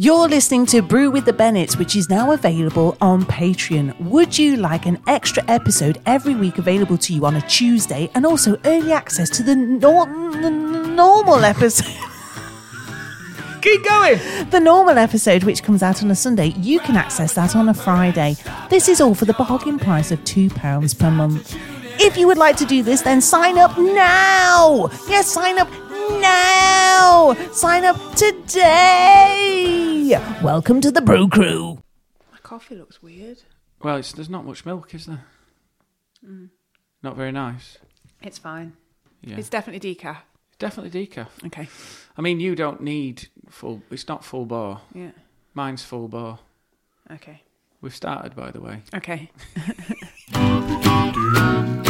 You're listening to Brew with the Bennetts, which is now available on Patreon. Would you like an extra episode every week available to you on a Tuesday and also early access to the nor- n- normal episode? Keep going. The normal episode, which comes out on a Sunday, you can access that on a Friday. This is all for the bargain price of £2 per month. If you would like to do this, then sign up now! Yes, sign up now! Sign up today! Welcome to the Brew Crew. My coffee looks weird. Well, it's, there's not much milk, is there? Mm. Not very nice. It's fine. Yeah, It's definitely decaf. definitely decaf. Okay. I mean, you don't need full. It's not full bar. Yeah. Mine's full bar. Okay. We've started, by the way. Okay.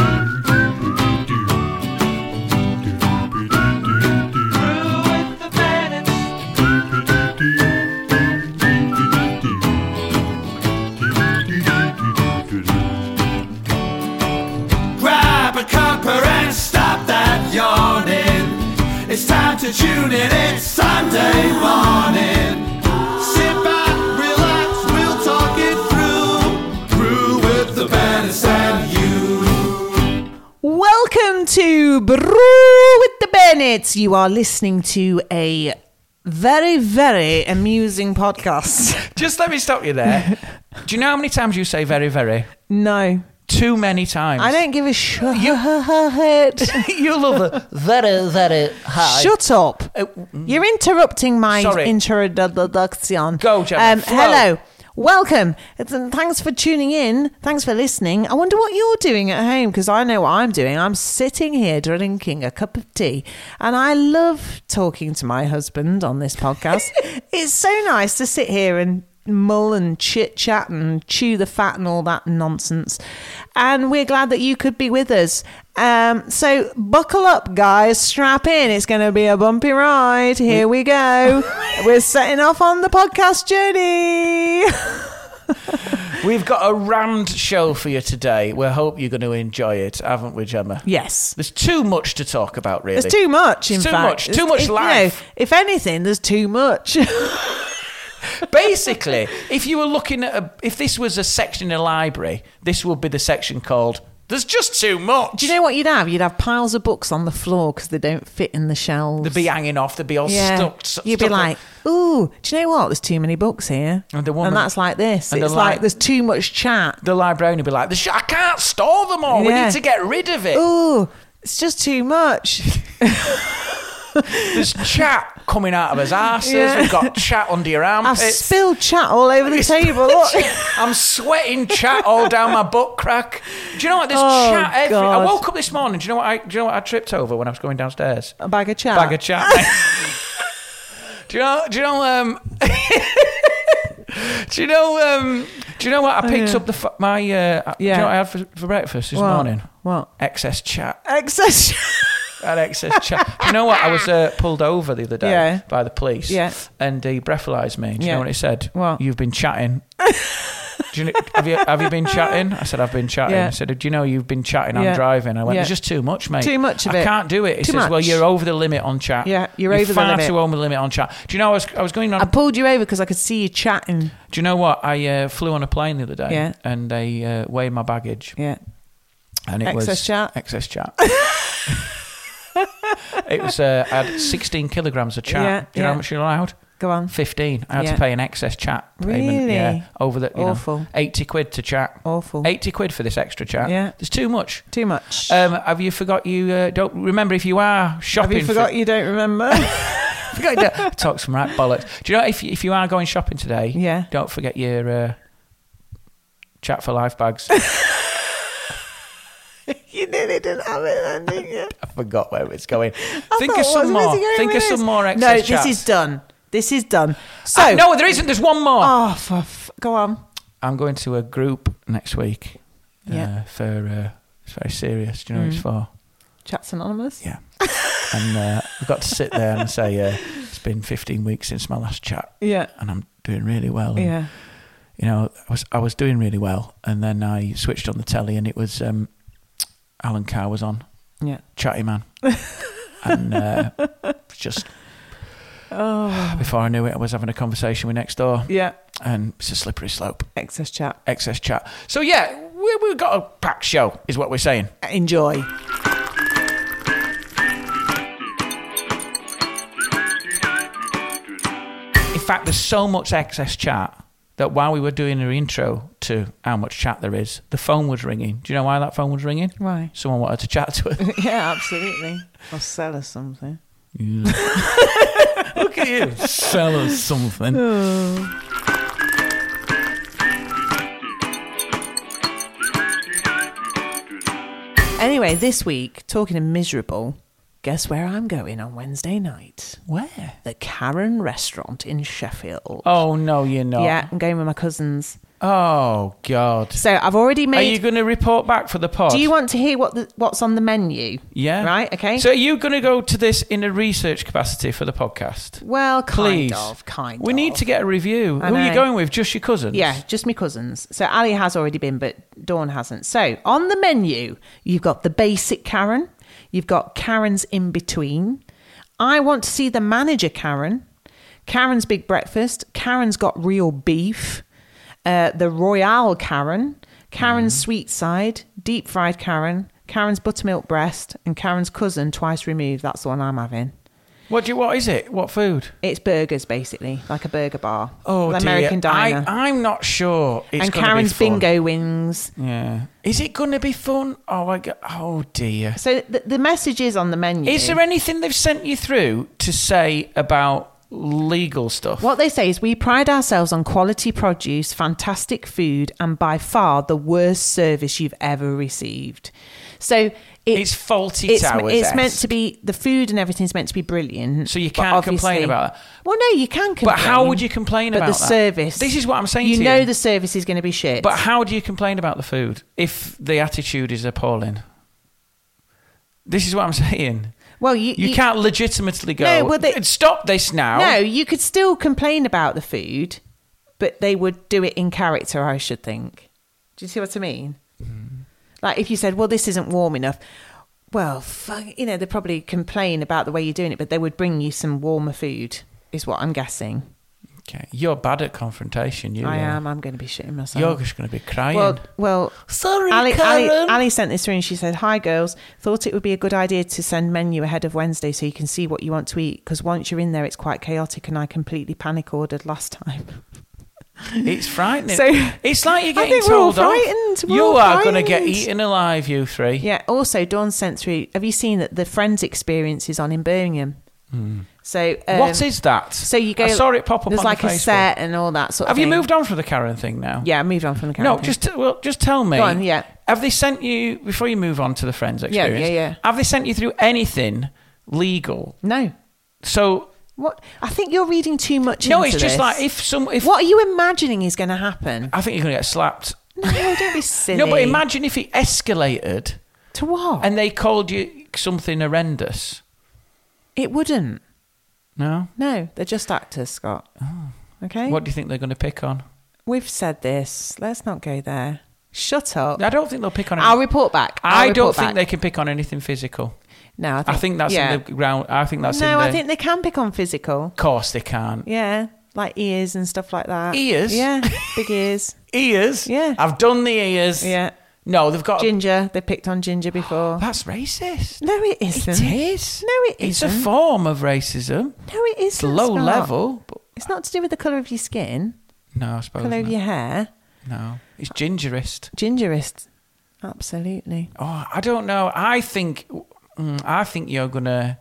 time to tune in, it's Sunday morning. Sit back, relax, we'll talk it through. Brew with the Bennetts and you. Welcome to Brew with the Bennetts. You are listening to a very, very amusing podcast. Just let me stop you there. Do you know how many times you say very, very? No, Too many times. I don't give a shit. you love it. Very, very high. Shut up. Uh, mm. You're interrupting my Sorry. introduction. Go, Gemma, Um, hello. Welcome. It's- and Thanks for tuning in. Thanks for listening. I wonder what you're doing at home because I know what I'm doing. I'm sitting here drinking a cup of tea and I love talking to my husband on this podcast. it's so nice to sit here and mull and chit chat and chew the fat and all that nonsense. And we're glad that you could be with us. Um, so buckle up, guys. Strap in. It's going to be a bumpy ride. Here we go. we're setting off on the podcast journey. We've got a rammed show for you today. We hope you're going to enjoy it, haven't we, Gemma? yes. There's too much to talk about, really. There's too much, in It's too fact. much, too much If- you life. know, if anything, there's too much. Basically, if you were looking at a, if this was a section in a library, this would be the section called "There's just too much." Do you know what you'd have? You'd have piles of books on the floor because they don't fit in the shelves. They'd be hanging off. They'd be all yeah. stuck. You'd be stuck on- like, "Ooh, do you know what? There's too many books here." And the woman- that's like this. and It's li- like there's too much chat. the librarian would be like, "I can't store them all. We need to get rid of it." Ooh, it's just too much. There's chat coming out of his asses. Yeah. We've got chat under your I've spilled chat all over the table. I'm sweating chat all down my butt crack. Do you know what? There's Oh, chat every. I woke up this morning. Do you know what? I, do you know what I tripped over when I was going downstairs? A bag of chat. Bag of chat. do you know? Do you know? Um, do you know? Um, do you know what? I picked up the f- my. Uh, Do you Yeah. know what I had for, for breakfast this What? morning? What? Excess chat. Excess. Had excess chat. Do you know what? I was uh, pulled over the other day Yeah. by the police. Yeah. And he breathalyzed me. Do you Yeah. know what he said? What? You've been chatting. Do you, know- have you have you been chatting? I said I've been chatting. Yeah. I said, Do you know you've been chatting? I'm driving. I went. Yeah. There's just too much, mate. Too much of I it. can't do it. He Too says, Well, much. you're over the limit on chat. Yeah, you're over the far limit. too over the limit on chat. Do you know I was I was going on? I pulled you over because I could see you chatting. do you know what? I uh, flew on a plane the other day. Yeah. And they uh, weighed my baggage, Yeah. and it was Excess was chat? Excess chat. it was. Uh, I had 16 kilograms of chat. Yeah, do you know how much you're allowed? Go on. 15. I had Yeah. to pay an excess chat payment. Really? Yeah, over the you Awful. know 80 quid to chat. Awful. 80 quid for this extra chat. Yeah. There's too much. Too much. Um, have you forgot you uh, don't remember if you are shopping? Have you forgot for, you don't remember? forgot you don't- talk some right bollocks. Do you know if you, if you are going shopping today? Yeah. Don't forget your uh, chat for life bags. you nearly didn't have it then, didn't you? I forgot where it's going. I Think thought, of some more. he going Think with of some more excess No, this chats. is done. This is done. So, Uh, no, there isn't. There's one more. oh, for f- go on. I'm going to a group next week. Yeah. Mm. Uh, for uh, it's very serious. Do you know what it's for? Chats Anonymous. Yeah. and uh, we've got to sit there and say uh, it's been 15 weeks since my last chat, Yeah. and I'm doing really well. And, Yeah. You know, I was I was doing really well, and then I switched on the telly, and it was um, Alan Carr was on, Yeah. chatty man, and uh, just Oh. Before I knew it, I was having a conversation with next door, Yeah. and it's a slippery slope. Excess chat. Excess chat. So yeah, we, we've got a packed show, is what we're saying. Enjoy. In fact, there's so much excess chat that while we were doing the intro to how much chat there is, the phone was ringing. Do you know why that phone was ringing? Why? Someone wanted to chat to us. yeah, absolutely. I'll sell us something. Look at you. Sell us something. Oh. Anyway, this week, talking of miserable, guess where I'm going on Wednesday night? Where? The Karen restaurant in Sheffield. Oh, no, you're not. Yeah, I'm going with my cousins. Oh, God. So I've already made. Are you going to report back for the pod? Do you want to hear what the, what's on the menu? Yeah. Right. Okay. So are you going to go to this in a research capacity for the podcast? well, kind Please. of, kind We of. need to get a review. I Who are you going with? Just your cousins? Yeah, just me cousins. So Ali has already been, but Dawn hasn't. So on the menu, you've got the basic Karen, you've got Karen's in between. I want to see the manager Karen, Karen's big breakfast, Karen's got real beef, uh, the Royale Karen, Karen's sweet side, deep fried Karen, Karen's buttermilk breast, and Karen's cousin twice removed. That's the one I'm having. What do you, What is it? What food? It's burgers, basically, like a burger bar. Oh, dear. American diner. I, I'm not sure. It's and gonna be Karen's fun. bingo wings. Yeah. Is it going to be fun? Oh, I God. Oh, dear. So the, the message is on the menu. Is there anything they've sent you through to say about legal stuff? what they say is we pride ourselves on quality produce, fantastic food, and by far the worst service you've ever received. So it, It's faulty it's, towers. it's meant to be the food and everything's meant to be brilliant. So you can't complain about that. Well, no, you can complain. But how would you complain but about the that? service? This is what I'm saying You know you. the service is going to be shit. But how do you complain about the food if the attitude is appalling? This is what I'm saying. well, you You, can't legitimately go. No, well, they- stop this now. No, you could still complain about the food, but they would do it in character, I should think. Do you see what I mean? Like if you said, "Well, this isn't warm enough," well, fuck, you know, they'd probably complain about the way you're doing it, but they would bring you some warmer food. Is what I'm guessing. Okay, you're bad at confrontation. You I are. am. I'm going to be shitting myself. You're just going to be crying. Well, well, Sorry, Ali, Ali, Karen. Ali sent this through and she said, Hi, girls. Thought it would be a good idea to send menu ahead of Wednesday so you can see what you want to eat because once you're in there, it's quite chaotic and I completely panic ordered last time. It's frightening. So- it's like you're getting think we're all told off. frightened. We're You all are going to get eaten alive, you three. Yeah. Also, Dawn sent through, have you seen that the Friends experience is on in Birmingham? So, um, what is that? So you go. I saw it pop up There's on like the a set and all that sort Have of Have you moved on from the Karen thing now? Yeah, I moved on from the Karen. No, character. just t- well, just tell me. Go on, yeah. Have they sent you before you move on to the friends experience? Yeah, yeah, yeah. Have they sent you through anything legal? No. So What? I think you're reading too much into this. no, it's just this. like if some if What are you imagining is going to happen? I think you're going to get slapped. No, don't be silly. No, but imagine if it escalated To what? and they called you something horrendous. it wouldn't. No. No, they're just actors, Scott. Oh. Okay? Oh. What do you think they're going to pick on? We've said this. Let's not go there. Shut up. I don't think they'll pick on. I'll report back. I'll I don't report think back. they can pick on anything physical. No, I I think, think that's yeah. in the ground. I think that's no, in the. I think they can pick on physical. Of course they can't. Yeah, like ears and stuff like that. Ears? Yeah, big ears. Ears. Yeah. I've done the ears. Yeah, No, they've got. ginger. They picked on ginger before. That's racist. No, it isn't. It is. No, it It's a isn't. form of racism. No, it isn't. It's low Scott. level. But It's not to do with the colour of your skin, no, I suppose colour of your hair. No, it's gingerist. Gingerist. Absolutely. Oh, I don't know. I think, mm, I think you're gonna,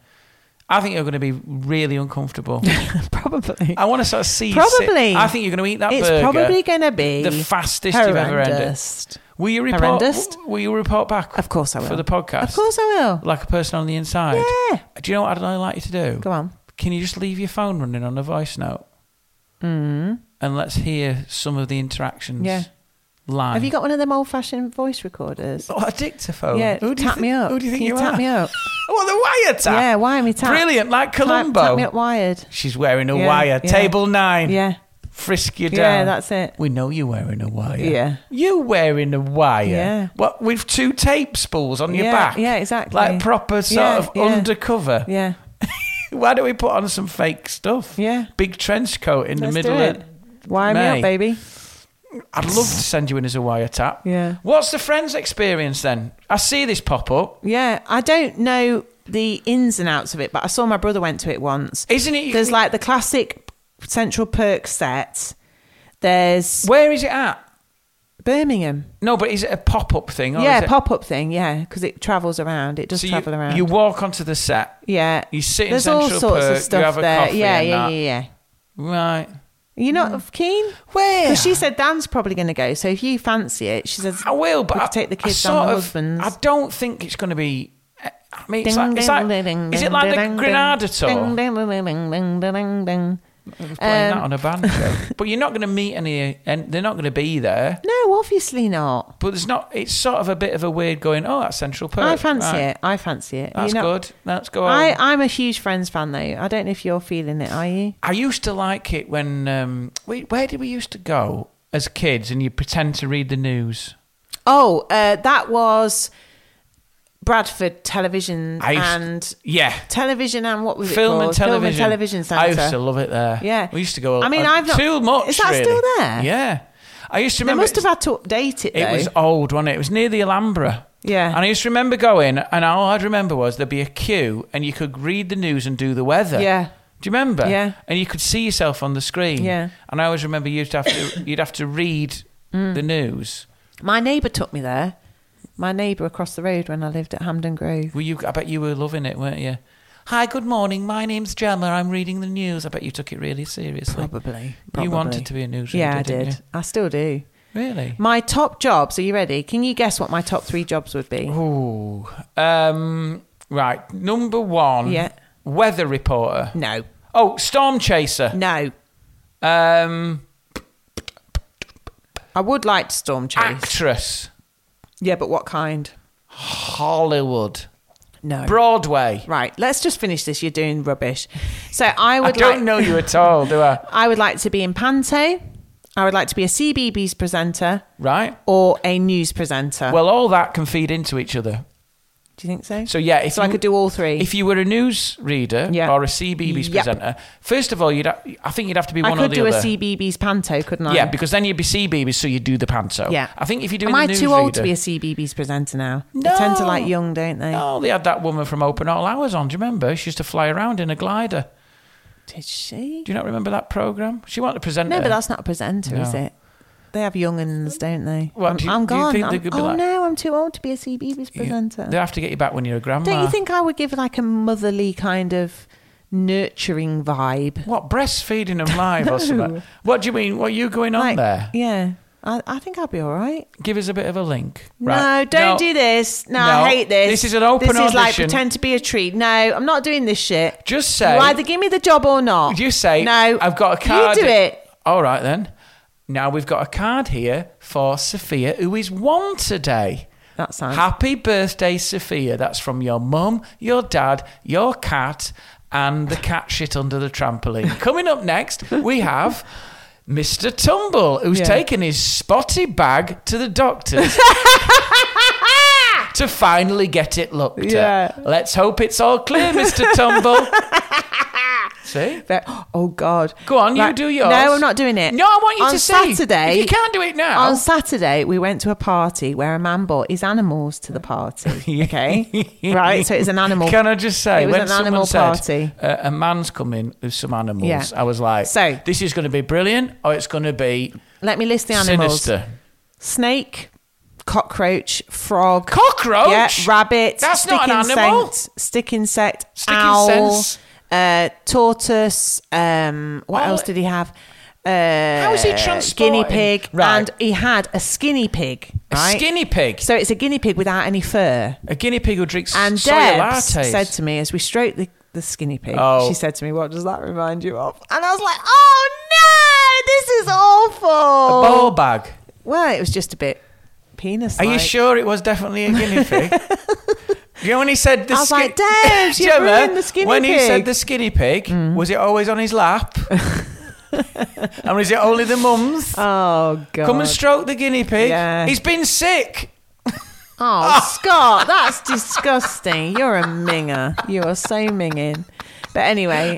I think you're gonna be really uncomfortable. Probably. I want to sort of see. you sit- Probably. I think you're gonna eat that it's burger. probably going to be the fastest you've ever ended. horrendous. Will you report? Horrendous? Will you report back? Of course I will. for the podcast. Of course I will. like a person on the inside. Yeah. Do you know what I'd like you to do? Go on. Can you just leave your phone running on a voice note? Mm. And let's hear some of the interactions. Yeah. Live. Have you got one of them old-fashioned voice recorders? Oh, a dictaphone. yeah, Who do you tap thi- me up. Who do you think Can you, tap are? me up? Oh, the wire tap. Yeah, wire me tap. Brilliant, like Tap, Columbo. tap me up wired. She's wearing a Yeah, wire. yeah. Table nine. Yeah, Frisk you down. yeah, that's it. We know you're wearing a wire. Yeah. You wearing a wire. Yeah. What with two tape spools on your Yeah, back? yeah, exactly. Like proper sort of undercover. Yeah, Why don't we put on some fake stuff? Yeah. Big trench coat in Let's the do middle it. of. Wire me up, baby. I'd love to send you in as a wiretap. Yeah. What's the friends experience then? I see this pop up. Yeah, I don't know the ins and outs of it, but I saw my brother went to it once. Isn't it? There's like the classic Central Perk set. There's Where is it at? Birmingham. No, but is it a pop up thing? Or yeah, is it, pop up thing. Yeah, because it travels around. It does so travel you, around. You walk onto the set. yeah, You sit in there's Central all sorts Perk. of stuff you have a there. coffee yeah, and yeah, that. yeah, yeah. Right. You're not keen? Where? Because she said Dan's probably going to go. So if you fancy it, she says I will, but I, take the kids sort on the husbands. I don't think it's going to be. Eh, I mean, it's Ding, like, it's like ding, is it ding, like the ding, Granada ding, tour? Playing that Um, on a banjo, but you're not going to meet any, and they're not going to be there. No, obviously not. But there's not. It's sort of a bit of a weird going. Oh, that's Central Perk. I fancy Right. it. I fancy it. That's You're not- good. Let's go. I, I'm a huge Friends fan, though. I don't know if you're feeling it. Are you? I used to like it when. Um, wait, where did we used to go as kids? And you pretend to read the news. Oh, uh, that was Bradford Television I used- and Yeah, television and what was it film called? and television. Film and television centre. I used to love it there. Yeah. we used to go. I mean, I've not- too much. Is that really. still there? Yeah, I used to They remember. must have had to update it. Though. It was old, wasn't it? It was near the Alhambra. Yeah. And I used to remember going, and all I'd remember was there'd be a queue, and you could read the news and do the weather. Yeah. Do you remember? Yeah. And you could see yourself on the screen. Yeah. And I always remember you'd have to you'd have to read Mm. the news. My neighbour took me there. My neighbour across the road when I lived at Hampden Grove. Were you? I bet you were loving it, weren't you? Hi, good morning. My name's Gemma. I'm reading the news. I bet you took it really seriously. Probably. You wanted to be a newsreader, Yeah, I did. you? I still do. Really? My top jobs. Are you ready? Can you guess what my top three jobs would be? Ooh. Um. Right. Number one. Yeah. Weather reporter. No. Oh, storm chaser. No. Um. I would like to storm chase. Actress. Yeah, but what kind? Hollywood. No. Broadway. right. Let's just finish this. You're doing rubbish. So I would. I don't like. know you at all, do I? I would like to be in Panto. I would like to be a CBBC presenter Right. or a news presenter. Well, all that can feed into each other. Do you think so? So yeah, if So I could do all three. If you were a news reader Yeah. or a CBBC Yep. presenter, first of all, you'd ha- I think you'd have to be I one or could do a. CBBC panto, couldn't I? yeah, because then you'd be CBBC, so you'd do the panto. yeah. I think if you're doing Am the I too old to be a CBBC presenter now? No. They tend to like young, don't they? Oh, they had that woman from Open All Hours on. Do you remember? She used to fly around in a glider. Did she? Do you not remember that program? She wanted to present. No, but that's not a presenter, is it? They have young'uns, don't they? What, I'm, do you- I'm do you gone. think they I'm- could be oh like- no, I'm too old to be a CBBC presenter. They have to get you back when you're a grandma. Don't you think I would give like a motherly kind of nurturing vibe? What breastfeeding them live or something? What do you mean? What are you going on Like, there? Yeah. I, I think I'll be all right. Give us a bit of a link. No, Right. don't do this. No, No, I hate this. this is an open This is like audition. pretend to be a tree. No, I'm not doing this shit. Just say. You either give me the job or not. You say, no. I've got a card. You do it. All right, then. Now we've got a card here for Sophia, who is one today. That sounds. Happy birthday, Sophia. That's from your mum, your dad, your cat, and the cat shit under the trampoline. Coming up next, we have Mr. Tumble, who's Yeah. taken his spotty bag to the doctors. To finally get it looked Yeah. at. Let's hope it's all clear, Mr. Tumble. See? Ve- Oh God! Go on, you do yours. No, I'm not doing it. No, I want you on to say. Saturday. If you can't do it now. On Saturday, we went to a party where a man brought his animals to the party. Okay, right. So it's an animal. Can I just say, It was when an someone animal said, party. Uh, a man's coming with some animals, Yeah. I was like, So- this is going to be brilliant, or it's going to be Let me list the animals: sinister. snake, cockroach, frog, Cockroach. yeah, rabbit, That's stick not an animal. insect, stick insect, Stick owl. Uh, tortoise. Um, what Well, else did he have? Uh, How is he Guinea pig, Right. and he had a skinny pig. A Right? skinny pig. So it's a guinea pig without any fur. a guinea pig who drinks And soy Debs said to me as we stroked the, the skinny pig, Oh. she said to me, What does that remind you of? And I was like, Oh no, this is awful. a ball bag. Well, it was just a bit penis. Are you sure it was definitely a guinea pig? you know when he said the I was skin- like, you've Gemma, ruined the skinny when he pig. Mm. said the skinny pig, was it always on his lap? and was it only the mums? Oh god. Come and stroke the guinea pig. Yeah. He's been sick. Oh, Scott, that's disgusting. You're a minger. You are so minging. But anyway,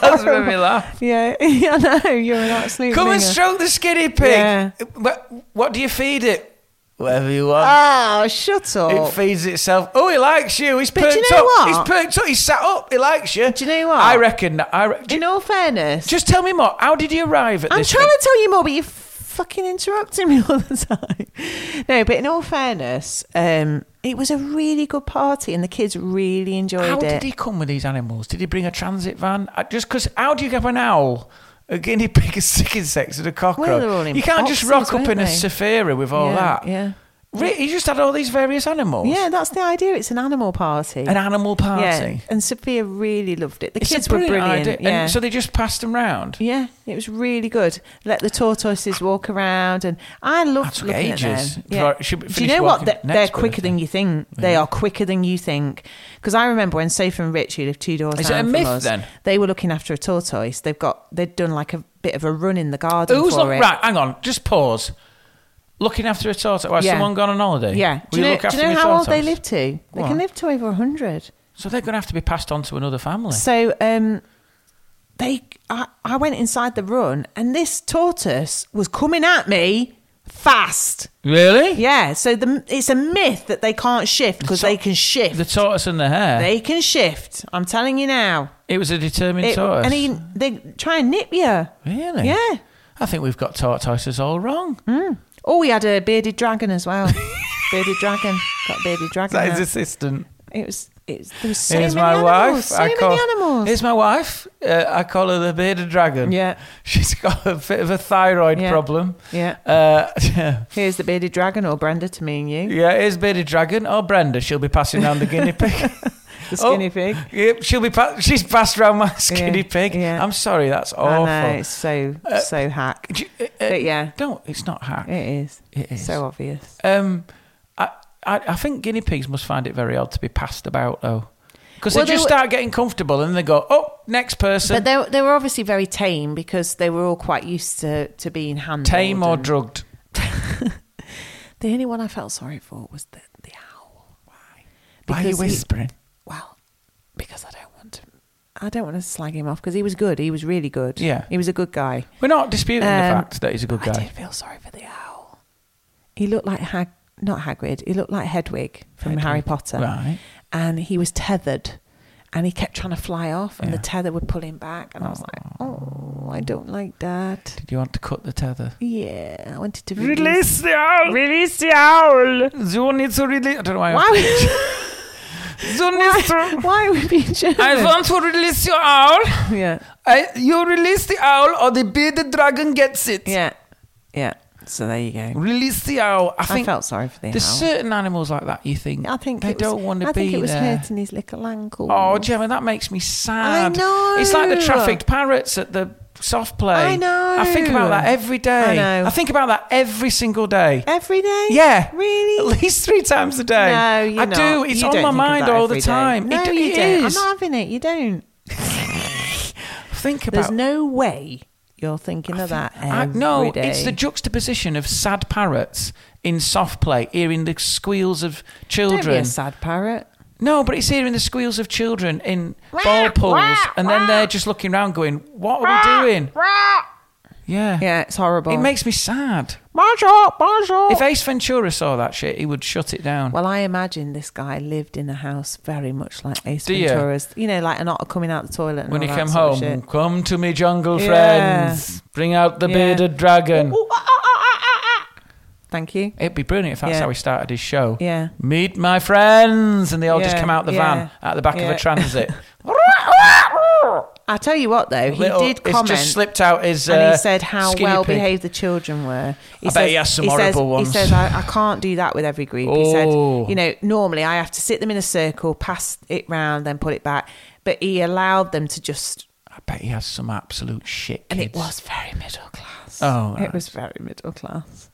That's made me laugh. yeah, I know you're an absolute. Come and minger. stroke the skinny pig. Yeah. What, what do you feed it? Whatever you want. Oh, shut up! It feeds itself. Oh, he likes you. He's But perked do you know up. what? He's perked up. He's sat up. He likes you. Do you know what? I reckon. I re- In all fairness, just tell me more. How did you arrive at I'm this? trying thing? to tell you more, but you're fucking interrupting me all the time. No, but in all fairness, um, it was a really good party, and the kids really enjoyed it. How it. did he come with these animals? Did he bring a transit van? Uh, Just because, how do you get an owl, a guinea pig, a stick insect, and a cockroach. Well, you can't just rock up in a they? Zafira with all yeah, that. Yeah, Re- He just had all these various animals. yeah, that's the idea. It's an animal party. An animal party. Yeah, and Sophia really loved it. The It's kids were brilliant. Yeah. And so they just passed them round. yeah, it was really good. Let the tortoises walk around, and I loved looking ages. at them. Yeah. Do you know what? They're, they're quicker than you think. They are quicker than you think. Because I remember when Sophie and Rich, who live two doors Is it a myth us, then? they were looking after a tortoise. They've got they'd done like a bit of a run in the garden Who's for look, it. right? Hang on, just pause. Looking after a tortoise. Why, Yeah. someone gone on holiday? Yeah. Will Do you you know, look do after you know how old they tortoise? live to? They Go can live to over hundred. So they're going to have to be passed on to another family. So um, they, I, I went inside the run, and this tortoise was coming at me fast. Really? Yeah. So the it's a myth that they can't shift because they can shift. The tortoise and the hare. they can shift. I'm telling you now. it was a determined It- tortoise. and he, they try and nip you. really? Yeah. I think we've got tortoises all wrong. Oh, we had a bearded dragon as well. bearded dragon. Got a bearded dragon. That is now. assistant. It was. It was. There was so Here's many my animals. wife. So I many call, animals. Here's my wife. Uh, I call her the bearded dragon. Yeah. She's got a bit of a thyroid Yeah. problem. Yeah. Uh, yeah. Here's the bearded dragon, or Brenda to me and you. Yeah, here's bearded dragon. or Brenda, she'll be passing round the guinea pig. The skinny Oh, pig. Yep, she'll be. Pa- she's passed around my skinny pig. yeah. I'm sorry, that's awful. I know it's so so hack. You- uh, uh, But yeah, don't. It's not hack. it is. It is. so obvious. Um, I, I, I think guinea pigs must find it very odd to be passed about though, because Well, they just they were- start getting comfortable and they go, "Oh, next person." But they they were obviously very tame because they were all quite used to to being handled. Tame or and- drugged? The only one I felt sorry for was the the owl. Why? Why are you Because he- whispering? Because I don't want to. I don't want to slag him off because he was good. He was really good. Yeah. he was a good guy. We're not disputing the Um, fact that he's a good guy. I guy. did feel sorry for the owl. He looked like Hag, not Hagrid. He looked like Hedwig from Hedwig. Harry Potter. Right. And he was tethered, and he kept trying to fly off, and Yeah. the tether would pull him back. And I was like, oh, I don't like that. Did you want to cut the tether? Yeah, I wanted to release. the owl. Release the owl. You need to release. I don't know why. Why? You need to. Why are we being German? I want to release your owl. Yeah, I, you release the owl, or the bearded dragon gets it. yeah, yeah. So there you go. Release the owl. I I, think felt sorry for the there's owl. certain animals like that. You think I think they was, don't want to I be think it was there. hurting his little ankle. Oh, Gemma, that makes me sad. I know. It's like the trafficked parrots at the soft play. I know. I think about that every day. I know. I think about that every single day. Every day? Yeah. Really? At least three times a day. No, you're I not. do. It's You on my mind all the every day. time. No, it, you it don't. is. I'm not having it. You don't. Think about. There's no way you're thinking of that I, no, day. it's the juxtaposition of sad parrots in soft play, hearing the squeals of Don't be children. a sad parrot. No, but it's hearing the squeals of children in ball pools, and then they're just looking around, going, "What are we doing?" Yeah, Yeah, it's horrible. It makes me sad. Bonjour, bonjour. If Ace Ventura saw that shit, he would shut it down. well, I imagine this guy lived in a house very much like Ace Do you? Ventura's. You know, like an otter coming out the toilet and when all he that came sort of home, shit. come to me, jungle Yeah. friends. Bring out the Yeah. bearded dragon. Thank you. It'd be brilliant if that's Yeah. how he started his show. Yeah. Meet my friends, and they all just come out the yeah, van, out the back of a transit. I tell you what, though, he Little- did comment. It's just slipped out his. and uh, he said how well pig. behaved the children were. He I bet he has some says, horrible ones. He says, I, I can't do that with every group. He Oh. said, you know, normally I have to sit them in a circle, pass it round, then put it back. But he allowed them to just, I bet he has some absolute shit. and it was very middle class. Oh, It was very middle class.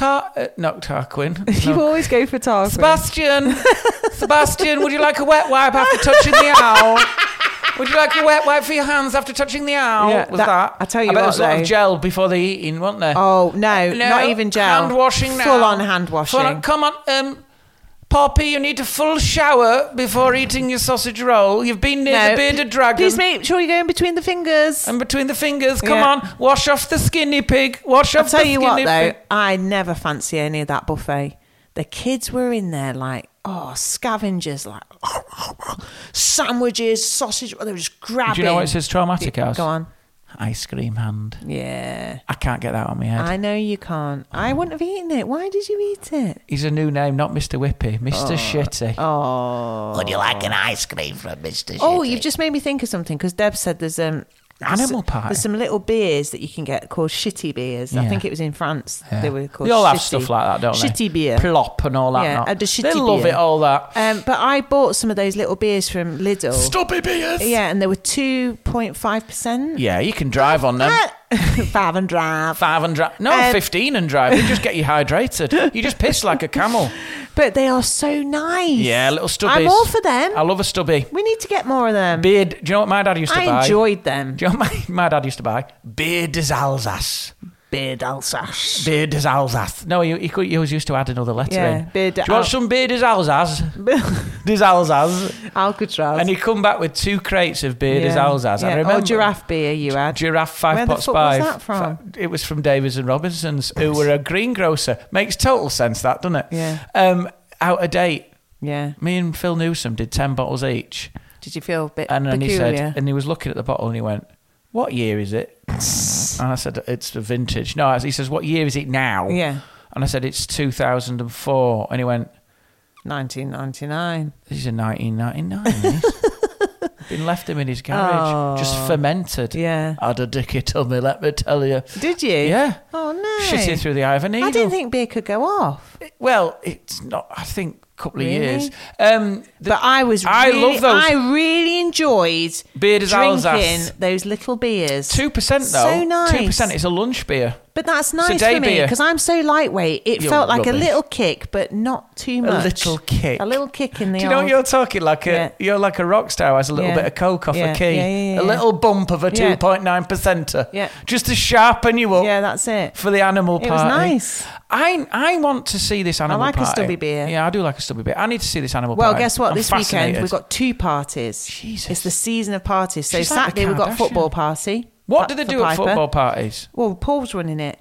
Tar, uh, not Tarquin. You No. always go for Tarquin. Sebastian, Sebastian, would you like a wet wipe after touching the owl? Would you like a wet wipe for your hands after touching the owl? Yeah, Was that- that? I tell you I bet what, there's a lot though. of gel before the eating, wasn't there? Oh, no, No, not even gel. Hand washing now. Full on hand washing. Full on- come on, um, Poppy, you need a full shower before eating your sausage roll. You've been near No, the bearded dragon. Please make sure you go in between the fingers. and between the fingers, come Yeah. on, wash off the skinny pig. Wash off I'll tell the you skinny what, though, pig. I never fancy any of that buffet. The kids were in there like, oh, scavengers, like sandwiches, sausage. They were just grabbing. Do you know what it says traumatic house? Go on. Ice cream hand. Yeah. I can't get that on my head. I know you can't. I wouldn't have eaten it. Why did you eat it? He's a new name, not Mr. Whippy. Mr. Shitty. Oh. Would you like an ice cream from Mr. Oh, you've just made me think of something because Deb said there's um there's- Animal pie. There's some little beers that you can get called shitty beers. I think it was in France. They were called. They all have stuff like that, don't they? Shitty beer. Plop and all that. Yeah, and the shitty they love beer. it, all that. Um, but I bought some of those little beers from Lidl. Stubby beers. Yeah, and they were two point five percent. Yeah, you can drive on them. Five and drive. Five and drive. No, Um, 15 and drive. You just get you hydrated. You just piss like a camel. But they are so nice. Yeah, little stubbies. I'm all for them. I love a stubby. we need to get more of them. Beard. Do you know what my dad used to I buy? I enjoyed them. Do you know what my, my dad used to buy? Beard des Alsace. Beard Alsace. Beard des Alsace. No, he, he, could, he always used to add another letter Yeah, in. Beard Do you want Al- some beer des Alsace? des Alsace. Alcatraz. And he come back with two crates of beer des Yeah. Alsace. I remember. Or giraffe beer you had. Giraffe five Where the pots fuck was five. that from? Fa- It was from Davies and Robinsons, who were a greengrocer. Makes total sense, that doesn't it? Yeah. Um, out of date. yeah. Me and Phil Newsom did ten bottles each, Did you feel a bit and then he peculiar? said, and he was looking at the bottle, and he went, "What year is it?" And I said, "It's a vintage." No, he says, "What year is it now?" yeah. And I said, "It's 2004," and he went, 1999. "This is a 1999." this." Been left him in his garage, just Oh. fermented. Yeah. Had a dicky tummy, let me tell you. Did you? Yeah. Oh no. Shitting through the eye of a needle. I didn't think beer could go off. Well, it's not. I think couple of Really? years. Um, the, But I was. I really, love those. I really enjoyed Beer des drinking Alsace. those little beers. Two percent though. So nice. Two percent is a lunch beer. But that's nice for me because I'm so lightweight. It felt like a little kick, but not too much. A little kick. A little kick in the. Do you know old- what you're talking like? A, Yeah. You're like a rock star has a little Yeah. bit of coke off Yeah. a key, a little bump of a two point nine percenter, Yeah. just to sharpen you up Yeah, that's it. for the animal party. It was nice. I I want to see this animal I like a stubby beer. Yeah, I do like a stubby beer. I need to see this animal Well, party. guess what? I'm this fascinated. weekend we've got two parties. Jesus. It's the season of parties. So She's like Saturday we've got football party. What do they do at Piper. football parties? Well, Paul's running it.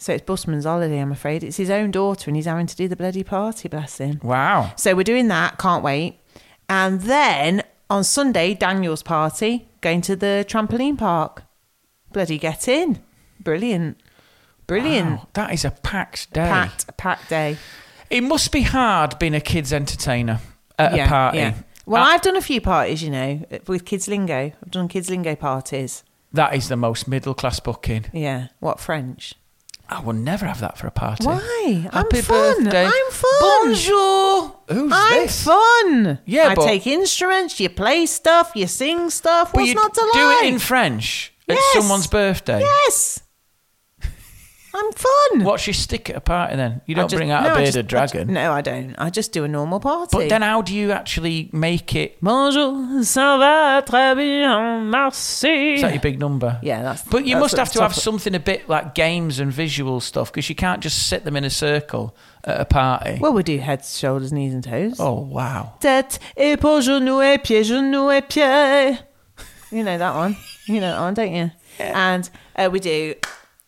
So it's Busman's holiday, I'm afraid. It's his own daughter and he's having to do the bloody party, bless him. Wow. So we're doing that, can't wait. And then on Sunday, Daniel's party, going to the trampoline park. Bloody get in. Brilliant. Brilliant. Wow, that is a packed day. Packed, packed day. It must be hard being a kids entertainer at a party. Yeah. Well, I- I've done a few parties, you know, with Kids Lingo. I've done Kids Lingo parties. That is the most middle class booking. Yeah. What French? I will never have that for a party. Why? Happy I'm fun. birthday. I'm fun. Bonjour. Who's I'm this? fun. Yeah, I but- take instruments, you play stuff, you sing stuff. But What's you not to do like? it in French at Yes. someone's birthday. Yes. I'm fun. What's your stick at a party then? You I don't just- bring out no, a I bearded just- I ju- dragon. no, I don't. I just do a normal party. But then how do you actually make it? Bonjour, ça va très bien, merci. Is that your big number? Yeah, that's. But you that's must at have the to have of- something a bit like games and visual stuff because you can't just sit them in a circle at a party. Well, we do heads, shoulders, knees, and toes. oh wow! Tête, épaules, genoux et pieds, genoux et pieds. You know that one. You know that one, don't you? And uh, we do.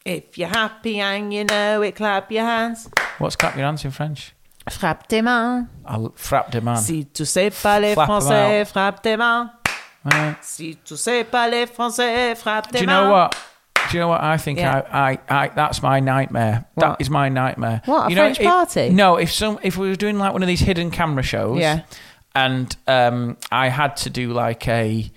If you're happy and you know it, clap your hands. What's clap your hands in French? Frappe tes mains. I'll frap de man. Si tu sais pas les Flap 'em français, frappe tes mains. Right. Si tu sais pas les français, frappe tes Do you mains. know what? Do you know what I think? Yeah. I, I, I, that's my nightmare. That What? is my nightmare. What, a you know, French if- party? No, if some, if we were doing like one of these hidden camera shows, Yeah. and um, I had to do like a,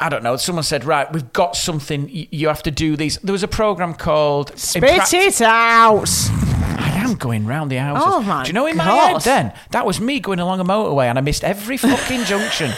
I don't know. Someone said, right, we've got something. You have to do these. There was a program called Spit it out. I am going round the houses. Oh, my Do you know in my God. head then that was me going along a motorway and I missed every fucking junction.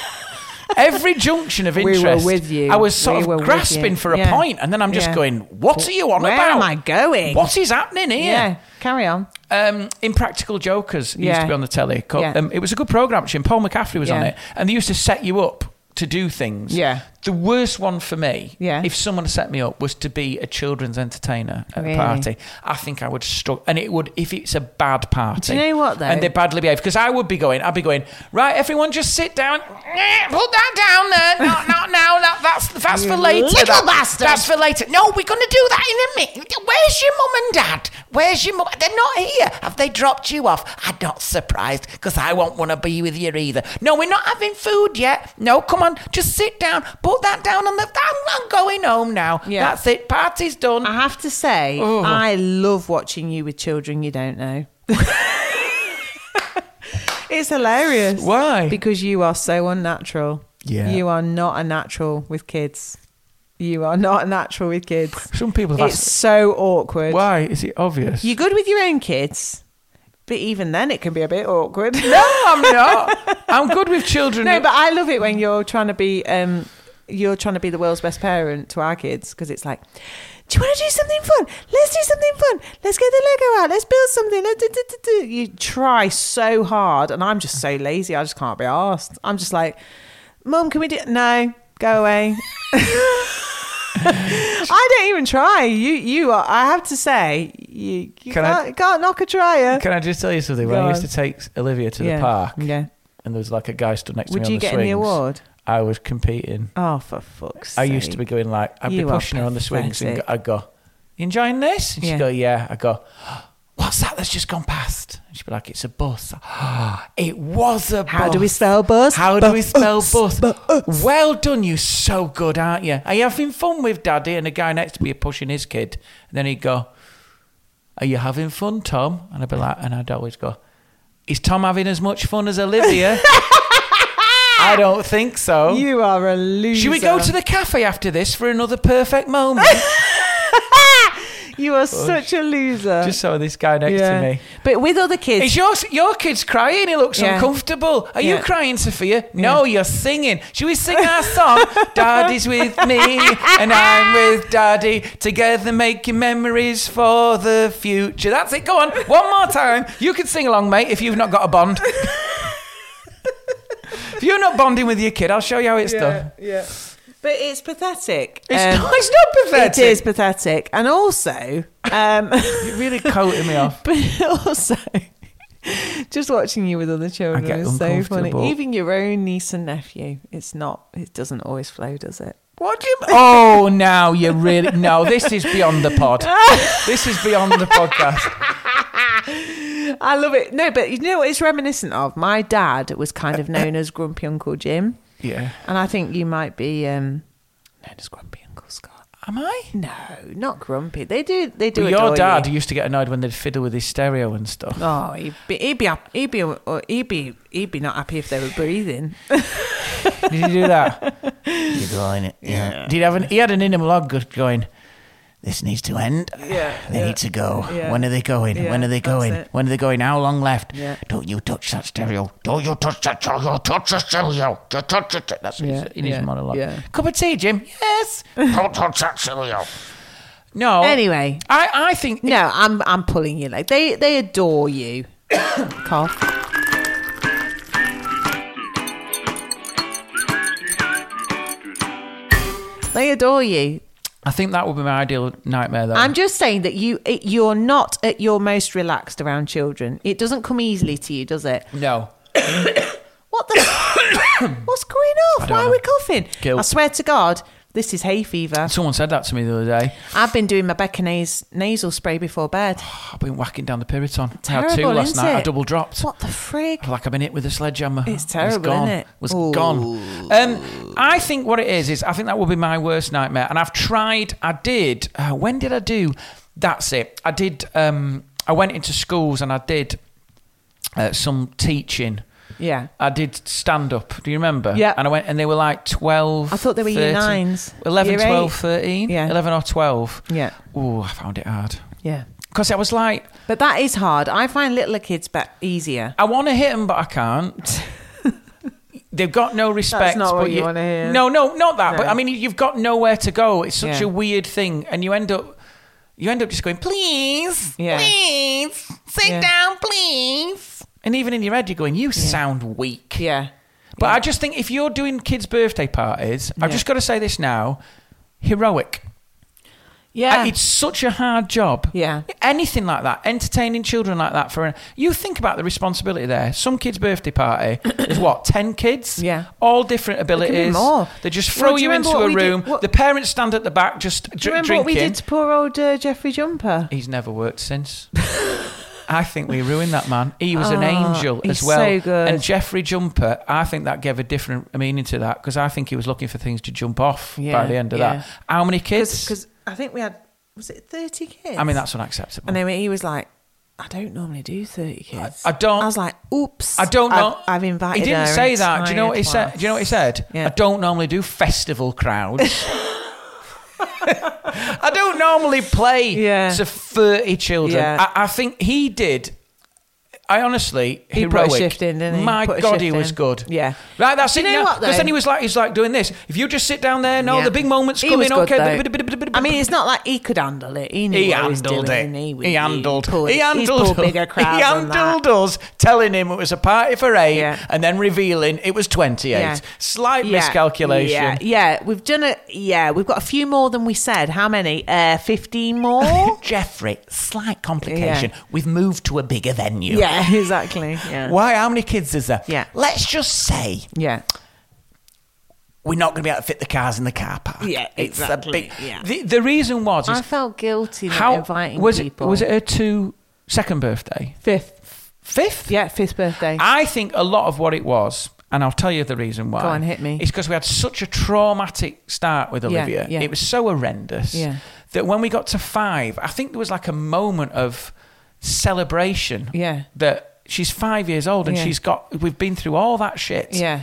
Every junction of interest. We were with you. I was sort We of grasping for a Yeah. point, and then I'm just Yeah. going, "What are you on Where about? Where am I going? What is happening here?" Yeah, carry on. Um, Impractical Jokers used to be on the telly. Yeah. Um, it was a good program. actually, and Paul McCaffrey was on it, and they used to set you up to do things. Yeah. The worst one for me, Yeah. if someone set me up, was to be a children's entertainer at Really? a party. I think I would struggle, and it would if it's a bad party. Do you know what, though? And they're badly behaved because I would be going. I'd be going right. Everyone, just sit down. Eh, Put that down there. Not, not now. That, that's that's for later. little bastard. That's for later. No, we're going to do that in a minute. Where's your mum and dad? Where's your mum? They're not here. Have they dropped you off? I'm not surprised because I won't want to be with you either. No, we're not having food yet. No, come on, just sit down. Put that down on the. I'm, I'm going home now. Yeah. That's it. Party's done. I have to say, Oh. I love watching you with children you don't know. it's hilarious. Why? Because you are so unnatural. Yeah. You are not a natural with kids. You are not a natural with kids. Some people have It's asked. so awkward. Why is it obvious? You're good with your own kids, but even then it can be a bit awkward. no, I'm not. I'm good with children. No, but I love it when you're trying to be um you're trying to be the world's best parent to our kids because it's like, do you want to do something fun? Let's do something fun. Let's get the Lego out. Let's build something. Let's do, do, do, do." You try so hard, and I'm just so lazy. I just can't be asked. I'm just like, Mum, can we do? No, go away. I don't even try. You, you are. I have to say, you, you Can I- can't, can't knock a trier. Can I just tell you something? When Go I used on. to take Olivia to yeah. the park, Yeah. and there was like a guy stood next Would to me you on the get swings, any award? I was competing. Oh, for fuck's sake. I sake! used to be going like, I'd You be are pushing her on the swings, and pathetic. I'd go, "You enjoying this?" And she'd Yeah. go, "Yeah." I'd go, "What's that that's just gone past?" And she'd be like, "It's a bus." it was a How bus. do we spell bus? How do we spell Bus, bus? Well done, you so good, aren't you? Are you having fun with Daddy? And the guy next to me pushing his kid, and then he'd go, "Are you having fun, Tom?" And I'd be like, and I'd always go, "Is Tom having as much fun as Olivia?" I don't think so. You are a loser. Should we go to the cafe after this for another perfect moment? You are oh, such a loser. Just saw this guy next Yeah. to me. But with other kids, Is your your kid's crying? He looks Yeah. uncomfortable. Are you Yeah. crying, Sophia? No, you're singing. Should we sing our song? Daddy's with me and I'm with Daddy. Together making memories for the future. That's it. Go on. One more time. You can sing along, mate, if you've not got a bond. if you're not bonding with your kid, I'll show you how it's done. yeah. But it's pathetic. It's, Um, not, it's not pathetic. It is pathetic, and also, um, You're really coating me off. but also, just watching you with other children is so funny. Even your own niece and nephew, it's not. It doesn't always flow, does it? What do you? Oh, now you're really no. This is beyond the pod. This is beyond the podcast. I love it. No, but you know what it's reminiscent of? My dad was kind of known as Grumpy Uncle Jim, Yeah. and I think you might be um, known as Grumpy Uncle Scott. Am I? No, not grumpy. They do. They do. But your adore dad you. used to get annoyed when they'd fiddle with his stereo and stuff. Oh, he'd be, he'd be, he'd be, or he'd be, he'd be not happy if they were breathing. Did he do that? You're going it. Yeah. Did he have an? He had an inner monologue going. This needs to end. Yeah, They yeah, need to go. yeah. When are they going? Yeah, when are they going? When are they going? How long left? Don't you touch that stereo. Don't you touch that stereo. Touch the stereo. Don't touch it. That's Yeah, in his monologue. yeah. Cup of tea, Jim. Yes. Don't touch that stereo. No. Anyway, I I think no, I'm, I'm pulling you. Like they, they adore you. Cough. They adore you. I think that would be my ideal nightmare though. I'm just saying that you it, you're not at your most relaxed around children. It doesn't come easily to you, does it? no. What the? What's going off? don't Why are know. we coughing? Guilt. I swear to God, this is hay fever. Someone said that to me the other day. I've been doing my Beconase nasal spray before bed. I've been whacking down the Piriton. I had two Terrible, last isn't night. I double dropped. What the frig? Like I've been hit with a sledgehammer. It's terrible, gone. isn't it? Was Ooh. gone. Um, I think what it is is I think that will be my worst nightmare. And I've tried. I did. Uh, when did I do? That's it. I did. Um, I went into schools and I did uh, some teaching. Yeah. I did stand up. Do you remember? Yeah. And I went and they were like 12. I thought they were year nines. 11, Year 12, eight. 13. Yeah. 11 or 12. Yeah. Oh, I found it hard. Yeah. Because I was like, But that is hard. I find littler kids be- easier. I want to hit them, but I can't. They've got no respect. That's not what but you wanna hear. No, no, not that. But I mean, you've got nowhere to go. It's such Yeah. a weird thing, and you end up, you end up just going, please, Yeah. please, sit Yeah. down, please. And even in your head, you're going, you sound weak. Yeah. But I just think if you're doing kids' birthday parties, I've Yeah. just got to say this now heroic. Yeah. It's such a hard job. Yeah. Anything like that, entertaining children like that for an, you think about the responsibility there. Some kid's birthday party is what, 10 kids? Yeah. All different abilities. more. They just Well, throw do you you, remember into what a we did- room. what- the parents stand at the back just Do you dr- remember drinking. what we did to poor old uh, Jeffrey Jumper? He's never worked since. I think we ruined that man. He was an Oh, angel he's as well. so good. And Jeffrey Jumper, I think that gave a different meaning to that because I think he was looking for things to jump off by the end of yeah. that. How many kids? Because I think we had, was it 30 kids? I mean, that's unacceptable. And then he was like, I don't normally do 30 kids. I don't- I was like, oops. I don't know. I've, I've invited He didn't say that. Do you know what he entire said? Do you know what he said? Yeah. I don't normally do festival crowds. I don't normally play Yeah. to 30 children. Yeah. I, I think he did. I honestly He heroic. put a shift in, didn't he? My Put God, he was in. good. Yeah. Right, that's Do it. you know Because then he was like, he's like doing this. If you just sit down there, no, Yeah. the big moments He coming. okay. I mean, it's not like he could handle it. He knew He what he was handled doing. it. He, He handled. He, handled. Bigger crowds He handled us, telling him it was a party for eight, Yeah. and then revealing it was twenty-eight. Yeah. Slight miscalculation. Yeah, yeah, we've done it. Yeah, we've got a few more than we said. How many? Uh, Fifteen more. Jeffrey, slight complication. We've moved to a bigger venue. yeah, exactly. Yeah, Why? How many kids is there? yeah, Let's just say yeah. we're not going to be able to fit the cars in the car park. Yeah, it's exactly, a big. yeah. The, the reason was I felt guilty how inviting was people. it? Was it her two second birthday? fifth? Fifth? Yeah, fifth birthday. I think a lot of what it was, and I'll tell you the reason why. Go on, hit me. It's because we had such a traumatic start with Yeah, Olivia. yeah. It was so horrendous Yeah. that when we got to five, I think there was like a moment of celebration. Yeah. That she's five years old and Yeah. she's got. We've been through all that shit. Yeah.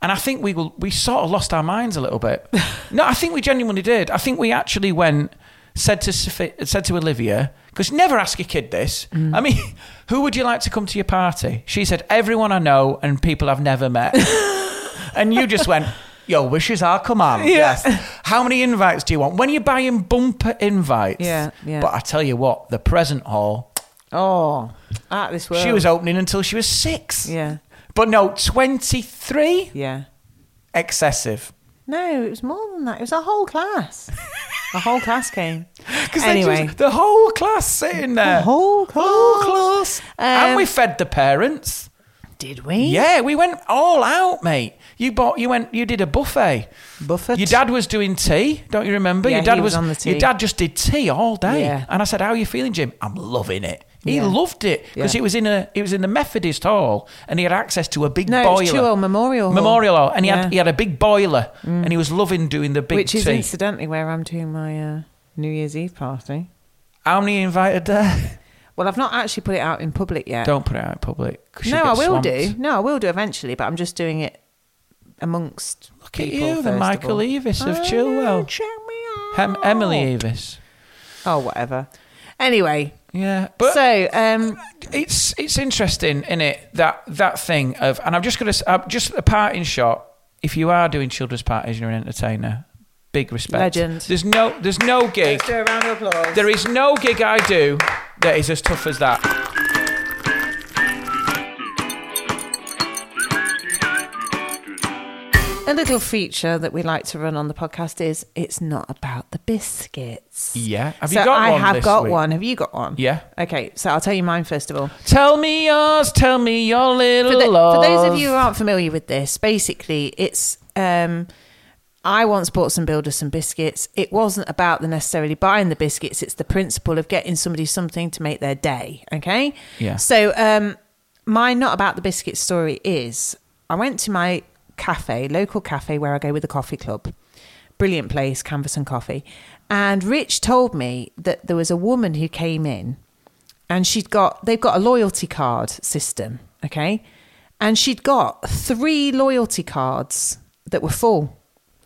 And I think we will, we sort of lost our minds a little bit. no, I think we genuinely did. I think we actually went said to said to Olivia because never ask a kid this. Mm. I mean, who would you like to come to your party? She said everyone I know and people I've never met. and you just went. Your wishes are command. Yeah. Yes. How many invites do you want? When you're buying bumper invites. Yeah, yeah. But I tell you what, the present hall, Oh, of this world. she was opening until she was six. Yeah. But no, 23? Yeah. Excessive. No, it was more than that. It was a whole class. a whole class came. Because Anyway. just, the whole class sitting there. The whole class. Whole class. and Um, we fed the parents. Did we? Yeah, we went all out, mate. You bought. You went. You did a buffet. Buffet. Your dad was doing tea. Don't you remember? Yeah, your dad he was on the tea. Your dad just did tea all day. Yeah. And I said, "How are you feeling, Jim?" I'm loving it. He Yeah. loved it because Yeah. it was in a. It was in the Methodist hall, and he had access to a big No, boiler. Memorial Hall. Memorial hall, and he Yeah. had he had a big boiler, and he was loving doing the big Which is tea. incidentally where I'm doing my uh, New Year's Eve party. How many invited there? Well, I've not actually put it out in public yet. Don't put it out in public. no, I will swamped. do. No, I will do eventually, but I'm just doing it amongst Look at people. you, the Michael. Eavis of I Chilwell. know, Check me out. Em- Emily Eavis. Oh, whatever. Anyway, Yeah, but so um, it's it's interesting, is it? That that thing of, and I'm just gonna, s- uh, just a parting shot. If you are doing children's parties, and you're an entertainer. Big respect. Legend. There's no, there's no gig. do a round of applause. There is no gig I do that is as tough as that. A little feature that we like to run on the podcast is it's not about the biscuits. Yeah. Have so you got I one I have got week? one. Have you got one? Yeah. Okay, so I'll tell you mine first of all. Tell me yours. Tell me your little For, the, love. for those of you who aren't familiar with this, basically, it's um, I once bought some builders some biscuits. It wasn't about the necessarily buying the biscuits. It's the principle of getting somebody something to make their day. Okay. Yeah. So um, my not about the biscuit story is I went to my cafe, local cafe where I go with the coffee club. Brilliant place, Canvas and Coffee. And Rich told me that there was a woman who came in and she'd got they've got a loyalty card system, okay? And she'd got three loyalty cards that were full.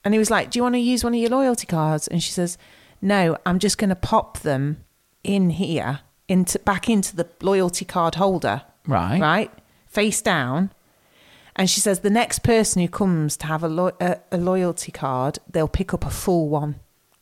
And he was like, "Do you want to use one of your loyalty cards?" And she says, "No, I'm just going to pop them in here into back into the loyalty card holder." Right. Right? Face down. And she says the next person who comes to have a, lo- a, a loyalty card, they'll pick up a full one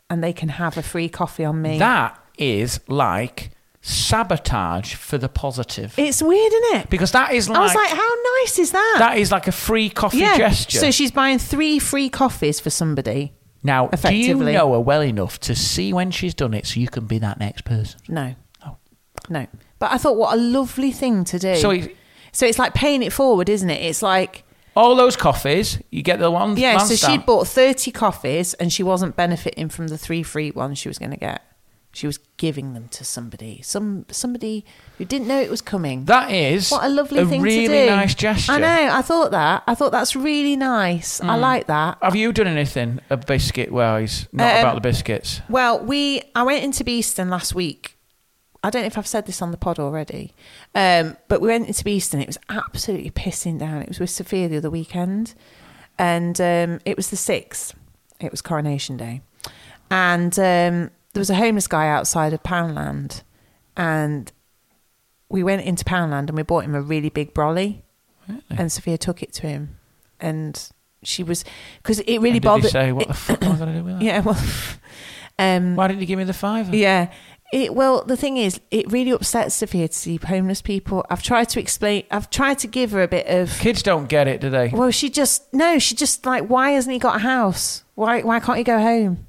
and they can have a free coffee on me. That is like sabotage for the positive. It's weird, isn't it? because that is like, I was like, how nice is that? that is like a free coffee yeah. gesture. So she's buying three free coffees for somebody. now, do you effectively. know her well enough to see when she's done it so you can be that next person? No. Oh. No. But I thought, what a lovely thing to do. So it- so it's like paying it forward, isn't it? It's like, All those coffees, you get the one. yeah, so stamp. she'd bought 30 coffees and she wasn't benefiting from the three free ones she was going to get. She was giving them to somebody, some somebody who didn't know it was coming. That is what a lovely thing really to do. nice gesture. I know. I thought that. I thought that's really nice. I like that. Have you done anything a biscuit wise? Not Um, about the biscuits. Well, we I went into Beeston last week. I don't know if I've said this on the pod already, um, but we went into Beeston. It was absolutely pissing down. It was with Sophia the other weekend, and um, it was the sixth. It was Coronation Day, and um, there was a homeless guy outside of Poundland, and we went into Poundland and we bought him a really big brolly, and Sophia took it to him, and she was because it really bothered. he say what it- the fuck am I going to do with that? yeah, well, um, Why didn't you give me the fiver? yeah. It, well, the thing is, it really upsets Sophia to see homeless people. I've tried to explain. I've tried to give her a bit of. Kids don't get it, do they? Well, she just no. She just like, why hasn't he got a house? Why why can't he go home?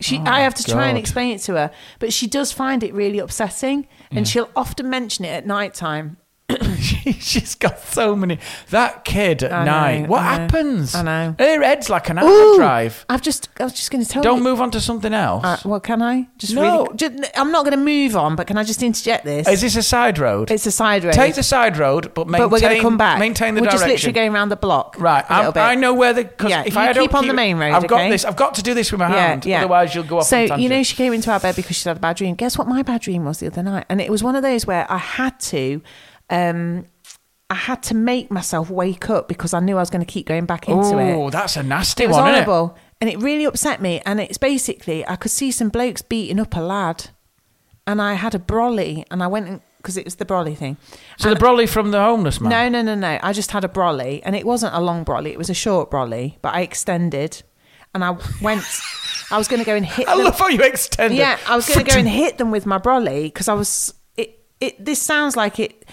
She, Oh, I have to try and explain it to her, but she does find it really upsetting, and she'll often mention it at night time. She's got so many. That kid at I know, night. What I know, happens? I know. Her head's like an Ooh, drive. I've just, I was just going to tell her. Don't you. move on to something else. Uh, well, can I just No. really? Just, I'm not going to move on, but can I just interject this? Is this a side road? it's a side road. Take the side road, but maintain. but we're going to come back. Maintain the we're direction. just literally going around the block. Right, a I'm, bit. I know where the. Cause Yeah, if you I don't keep on the main road, I've got this. I've got to do this with my hand. Otherwise, you'll go off. So you know, she came into our bed because she had a bad dream. Guess what my bad dream was the other night, and it was one of those where I had to, um, I had to make myself wake up because I knew I was going to keep going back into it. Oh, that's a nasty It was one, isn't it? horrible, and it really upset me. And it's basically I could see some blokes beating up a lad, and I had a brolly, and I went because it was the brolly thing. So And- the brolly from the homeless man. no, no, no, no. I just had a brolly, and it wasn't a long brolly. It was a short brolly, but I extended, and I went. I was going to go and hit. I them. love how you extended. Yeah, I was going to go and hit them with my brolly because I was. It. It. This sounds like it.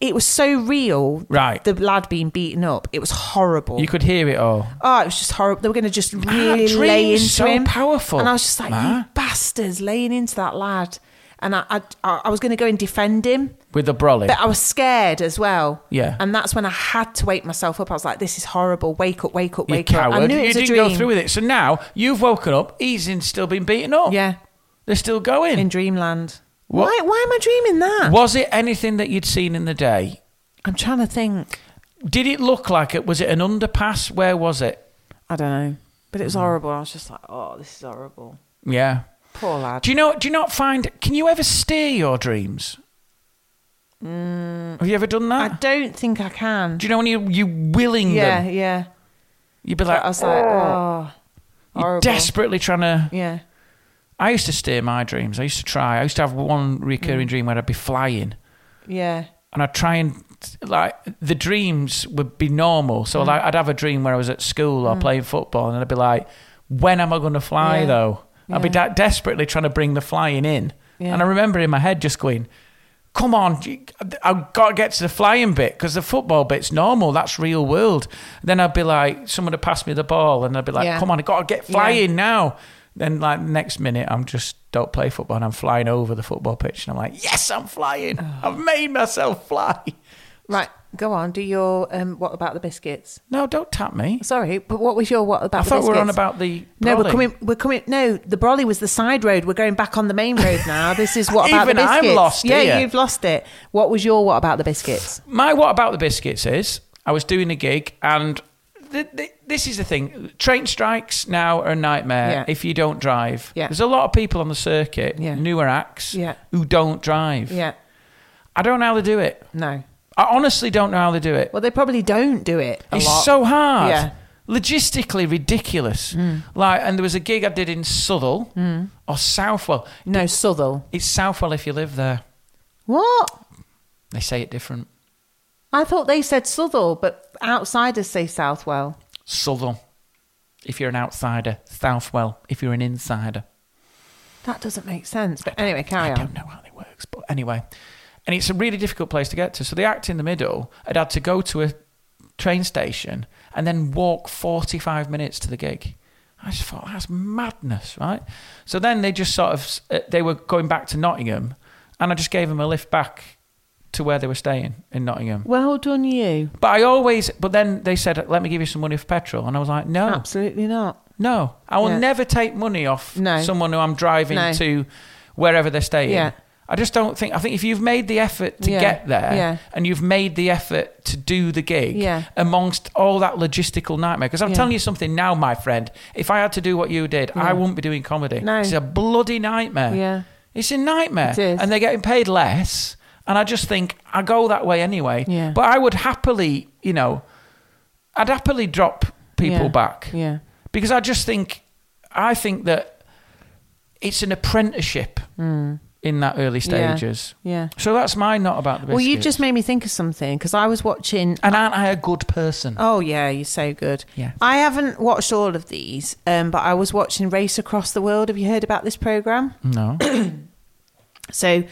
It was so real. Right. The lad being beaten up. It was horrible. You could hear it all. Oh, it was just horrible. They were going to just really dream's lay into so him. powerful, And I was just like, Ma. you bastards, laying into that lad. And I, I, I was going to go and defend him. With the brolly. But I was scared as well. Yeah. And that's when I had to wake myself up. I was like, this is horrible. Wake up, wake up, you wake up. coward. I knew it you was a didn't dream. go through with it. So now you've woken up. He's in, still been beaten up. Yeah. They're still going. In dreamland. What- Why, why am I dreaming that? Was it anything that you'd seen in the day? I'm trying to think. Did it look like it? Was it an underpass? Where was it? I don't know. But it was horrible. I was just like, oh, this is horrible. Yeah. Poor lad. Do you know? Do you not find? Can you ever steer your dreams? Have you ever done Mm. I that? don't think I can. Do you know when you you willing yeah, them? yeah. You'd be But like, I was like, oh, you're horrible. desperately trying to. Yeah. I used to steer my dreams. I used to try. I used to have one Mm. recurring dream where I'd be flying, Yeah. and I'd try and like the dreams would be normal. Mm. So like I'd have a dream where I was at school or playing football, and I'd be like, "When am I going to fly Yeah. though?" I'd be da- desperately trying to bring the flying in, Yeah. and I remember in my head just going. Come on, I've got to get to the flying bit because the football bit's normal. That's real world. Then I'd be like, someone would pass me the ball, and I'd be like. "Come on, I've got to get flying now." Then, like next minute, I'm just don't play football, and I'm flying over the football pitch, and I'm like, "Yes, I'm flying. I've made myself fly." Right. Go on. Do your, um, what about the biscuits? No, don't tap me. Sorry, but what was your what about I the thought we biscuits? were on about the. No, we're brolly. coming. We're coming. No, the brolly was the side road. We're going back on the main road now. This is what about Even the I'm biscuits? lost Yeah, here. you've lost it. What was your what about the biscuits? My what about the biscuits is I was doing a gig and th- th- this is the thing train strikes now are a nightmare Yeah. if you don't drive. Yeah. There's a lot of people on the circuit, Yeah. newer acts, who don't drive. Yeah. I don't know how they do it. No. I honestly don't know how they do it. Well, they probably don't do it. It's lot. so hard. Yeah. Logistically ridiculous. Mm. Like, and there was a gig I did in Southall or Southwell. No, Southall. It's Southwell if you live there. What? They say it different. I thought they said Southall, but outsiders say Southwell. Southall if you're an outsider. Southwell if you're an insider. That doesn't make sense. But anyway, carry I on. don't know how it works, but anyway, and it's a really difficult place to get to. So the act in the middle had had to go to a train station and then walk 45 minutes to the gig. I just thought that's madness, right? So then they just sort of uh, they were going back to Nottingham, and I just gave them a lift back to where they were staying in Nottingham. Well done, you. But I always, but then they said, "Let me give you some money for petrol," and I was like, "No, Absolutely not. no, I will Yeah. never take money off No. someone who I'm driving No. to wherever they're staying." Yeah. I just don't think. I think if you've made the effort to Yeah. get there, Yeah. and you've made the effort to do the gig, Yeah. amongst all that logistical nightmare. Because I'm telling you something now, my friend. If I had to do what you did, I wouldn't be doing comedy. No. It's a bloody nightmare. Yeah. It's a nightmare. It is. And they're getting paid less. And I just think I go that way anyway. Yeah. But I would happily, you know, I'd happily drop people Yeah. back Yeah. because I just think I think that it's an apprenticeship in that early Hmm. Yeah. stages. Yeah. So that's my not about the Well, you've just made me think of something because I was watching. and aren't I a good person? Oh yeah, you're so good. Yeah. I haven't watched all of these, um, but I was watching Race Across the World. Have you heard about this program? No. So,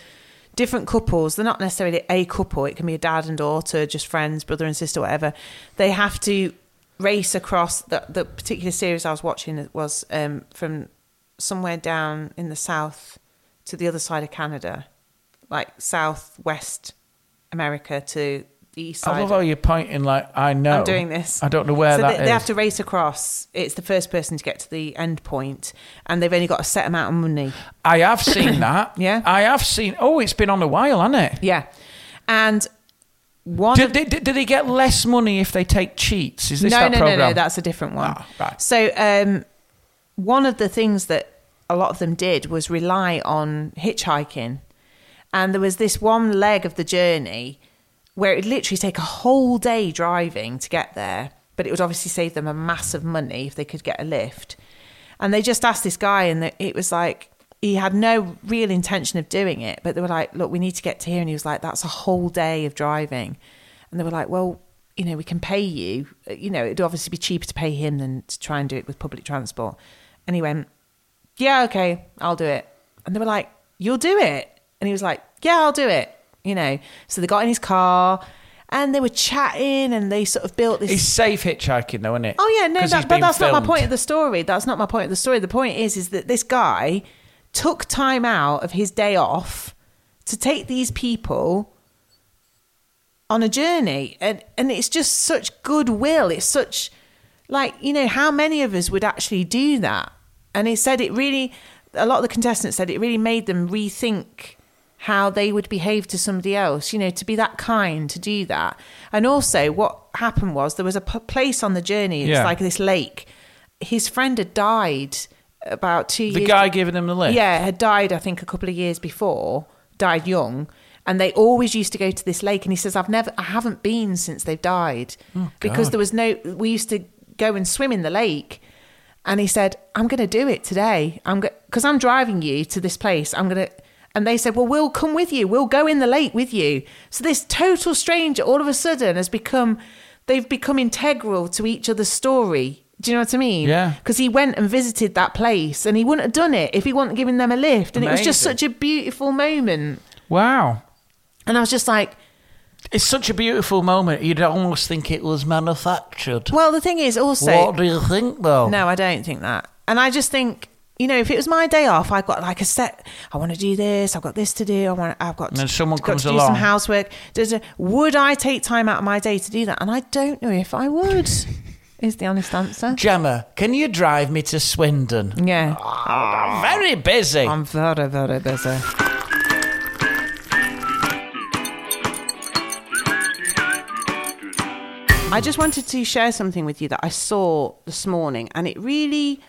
different couples, they're not necessarily a couple, it can be a dad and daughter, just friends, brother and sister, whatever. They have to race across the, the particular series I was watching was um, from somewhere down in the south to the other side of Canada, like southwest America to the east I love how you're pointing like I know. I'm doing this. I don't know where so that they, is. they have to race across. It's the first person to get to the end point, and they've only got a set amount of money. I have seen that. Yeah. I have seen. Oh, it's been on a while, hasn't it? Yeah, and one. Do, do they get less money if they take cheats? Is this no, that no, program? no, no. That's a different one. Ah, right. So, um, one of the things that a lot of them did was rely on hitchhiking, and there was this one leg of the journey where it would literally take a whole day driving to get there, but it would obviously save them a massive money if they could get a lift. And they just asked this guy, and it was like he had no real intention of doing it, but they were like, "Look, we need to get to here," and he was like, "That's a whole day of driving," and they were like, "Well." You know, we can pay you. Uh, You know, it'd obviously be cheaper to pay him than to try and do it with public transport. And he went, yeah, okay, I'll do it. And they were like, you'll do it? And he was like, yeah, I'll do it. You know, so they got in his car and they were chatting and they sort of built this. It's safe hitchhiking, though, isn't it? oh yeah, no, that, but that's not my point of the story. That's not my point of the story. The point is, is that this guy took time out of his day off to take these people on a journey and and it's just such goodwill it's such like you know how many of us would actually do that and he said it really a lot of the contestants said it really made them rethink how they would behave to somebody else you know to be that kind to do that and also what happened was there was a p- place on the journey it's Yeah. like this lake his friend had died about two The years guy giving them the lift. yeah, had died, I think, a couple of years before, died young. And they always used to go to this lake. And he says, I've never, I haven't been since they've died oh, because God. there was no, we used to go and swim in the lake. And he said, I'm going to do it today. I'm going, because I'm driving you to this place. I'm going to, and they said, well, we'll come with you. We'll go in the lake with you. So this total stranger all of a sudden has become, they've become integral to each other's story. Do you know what I mean? Yeah. Because he went and visited that place and he wouldn't have done it if he wasn't giving them a lift. And it was just such a beautiful moment. Wow. And I was just like, It's such a beautiful moment. You'd almost think it was manufactured. well, the thing is also, what do you think, though? no, I don't think that. And I just think, you know, if it was my day off, I've got like a set. I want to do this. I've got this to do. I want. I've got. And then to, someone got comes to do some housework. Does it- Would I take time out of my day to do that? And I don't know if I would. Is the honest answer? Gemma, can you drive me to Swindon? Yeah, I'm very busy. I'm very very busy. I just wanted to share something with you that I saw this morning, and it really.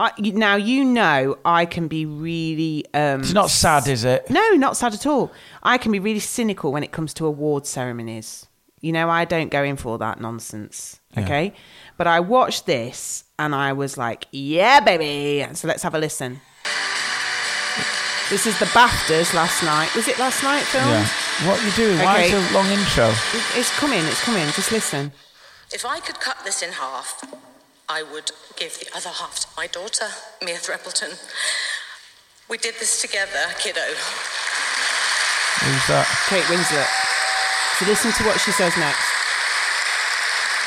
I, now you know I can be really. Um, it's not sad, is it? no, not sad at all. I can be really cynical when it comes to award ceremonies. You know, I don't go in for all that nonsense. Okay. But I watched this and I was like, yeah, baby. So let's have a listen. This is the BAFTAs last night. Was it last night Phil? Yeah. What are you doing? Why is it a long intro? It's coming. It's coming. Just listen. If I could cut this in half, I would give the other half to my daughter, Mia Threapleton. We did this together, kiddo. Who's that? Kate Winslet. So listen to what she says next.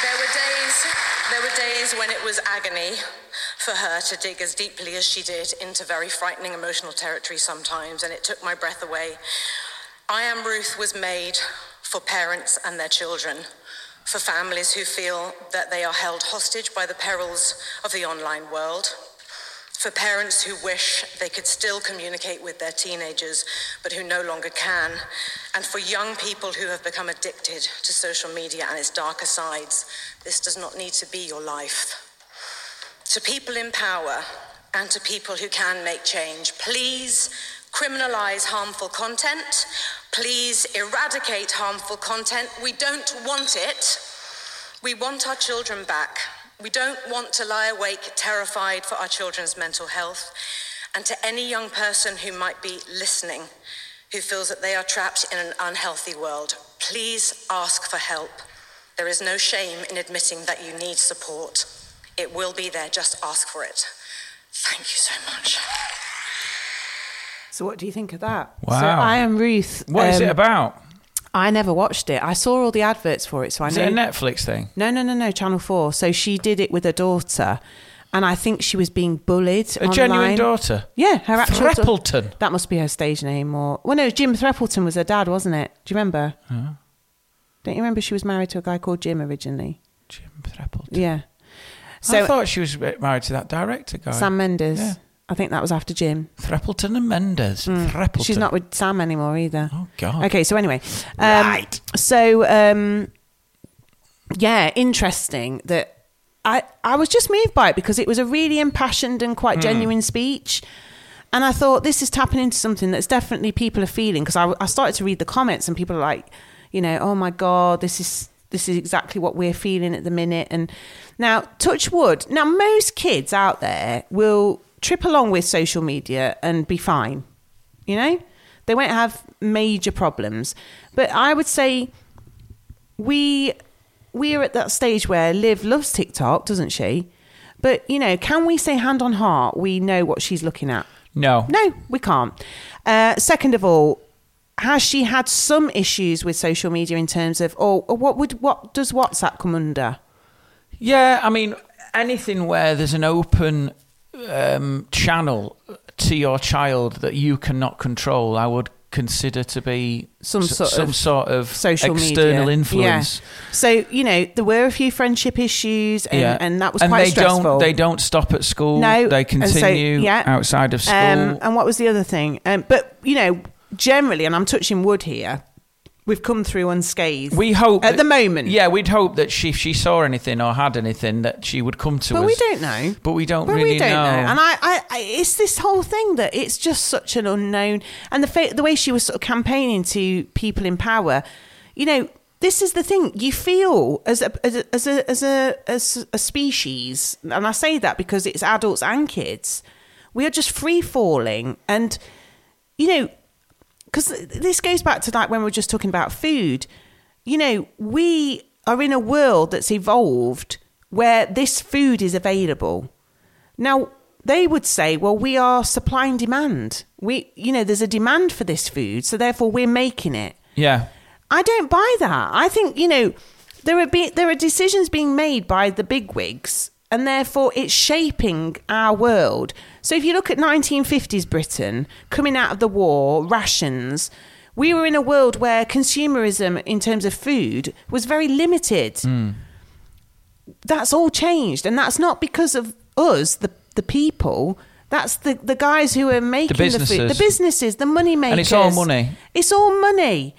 There were days, there were days when it was agony for her to dig as deeply as she did into very frightening emotional territory sometimes, and it took my breath away. I Am Ruth was made for parents and their children, for families who feel that they are held hostage by the perils of the online world, for parents who wish they could still communicate with their teenagers but who no longer can, and for young people who have become addicted to social media and its darker sides. This does not need to be your life. To people in power and to people who can make change, please criminalize harmful content. Please eradicate harmful content. We don't want it. We want our children back. We don't want to lie awake terrified for our children's mental health. And to any young person who might be listening, who feels that they are trapped in an unhealthy world, please ask for help. There is no shame in admitting that you need support. It will be there, just ask for it. Thank you so much. So what do you think of that? Wow. So I am Ruth. What is Um, it about? I never watched it. I saw all the adverts for it, so I Is know. it a Netflix thing? no, no, no, no. Channel Four. So she did it with her daughter, and I think she was being bullied. A genuine daughter? Yeah, her actual da- Threapleton? that must be her stage name, or well, no, Jim Threapleton was her dad, wasn't it? Do you remember? Huh? Don't you remember she was married to a guy called Jim originally? Jim Threapleton. Yeah. I thought she was married to that director guy. Sam Mendes. Yeah. I think that was after Jim. Threapleton and Mendes. Threapleton. Hmm. She's not with Sam anymore either. Oh, God. Okay, so anyway, um, Right. So um, yeah, interesting that I I was just moved by it because it was a really impassioned and quite genuine speech. And I thought this is tapping into something that's definitely people are feeling because I, I started to read the comments and people are like, you know, oh my god, this is this is exactly what we're feeling at the minute. And now, touch wood. Now, most kids out there will trip along with social media and be fine. You know, they won't have major problems. But I would say we we are at that stage where Liv loves TikTok, doesn't she? But you know, can we say hand on heart we know what she's looking at? No. No, we can't. Uh, second of all, has she had some issues with social media in terms of, or, or what would what does WhatsApp come under? Yeah, I mean, anything where there's an open um, channel to your child that you cannot control, I would consider to be Some sort some of sort of Social external media. influence. Yeah. So you know there were a few friendship issues, and, Yeah. and that was and quite they stressful. don't they don't stop at school. No, they and so, continue yeah. outside of school. Um, and what was the other thing? Um, but you know, generally, and I'm touching wood here, we've come through unscathed. we hope at that- the moment. Yeah, we'd hope that she, if she saw anything or had anything, that she would come to but us. we don't know. But we don't But really we don't know. know. And I, I, I, it's this whole thing that it's just such an unknown. And the fa- the way she was sort of campaigning to people in power, you know, this is the thing. You feel as a as a as a as a, as a species, and I say that because it's adults and kids. We are just free falling, and you know, because this goes back to like when we were just talking about food. You know, we are in a world that's evolved where this food is available. Now, they would say, well, we are supply and demand. We, you know, there's a demand for this food, so therefore we're making it. yeah. I don't buy that. I think you know there are be, there are decisions being made by the bigwigs, and therefore it's shaping our world. So if you look at 1950s Britain coming out of the war, rations. We were in a world where consumerism in terms of food was very limited. Hmm. That's all changed, and that's not because of us, the the people. That's the, the guys who are making the, food, businesses. the businesses, the money makers. And it's all money. It's all money.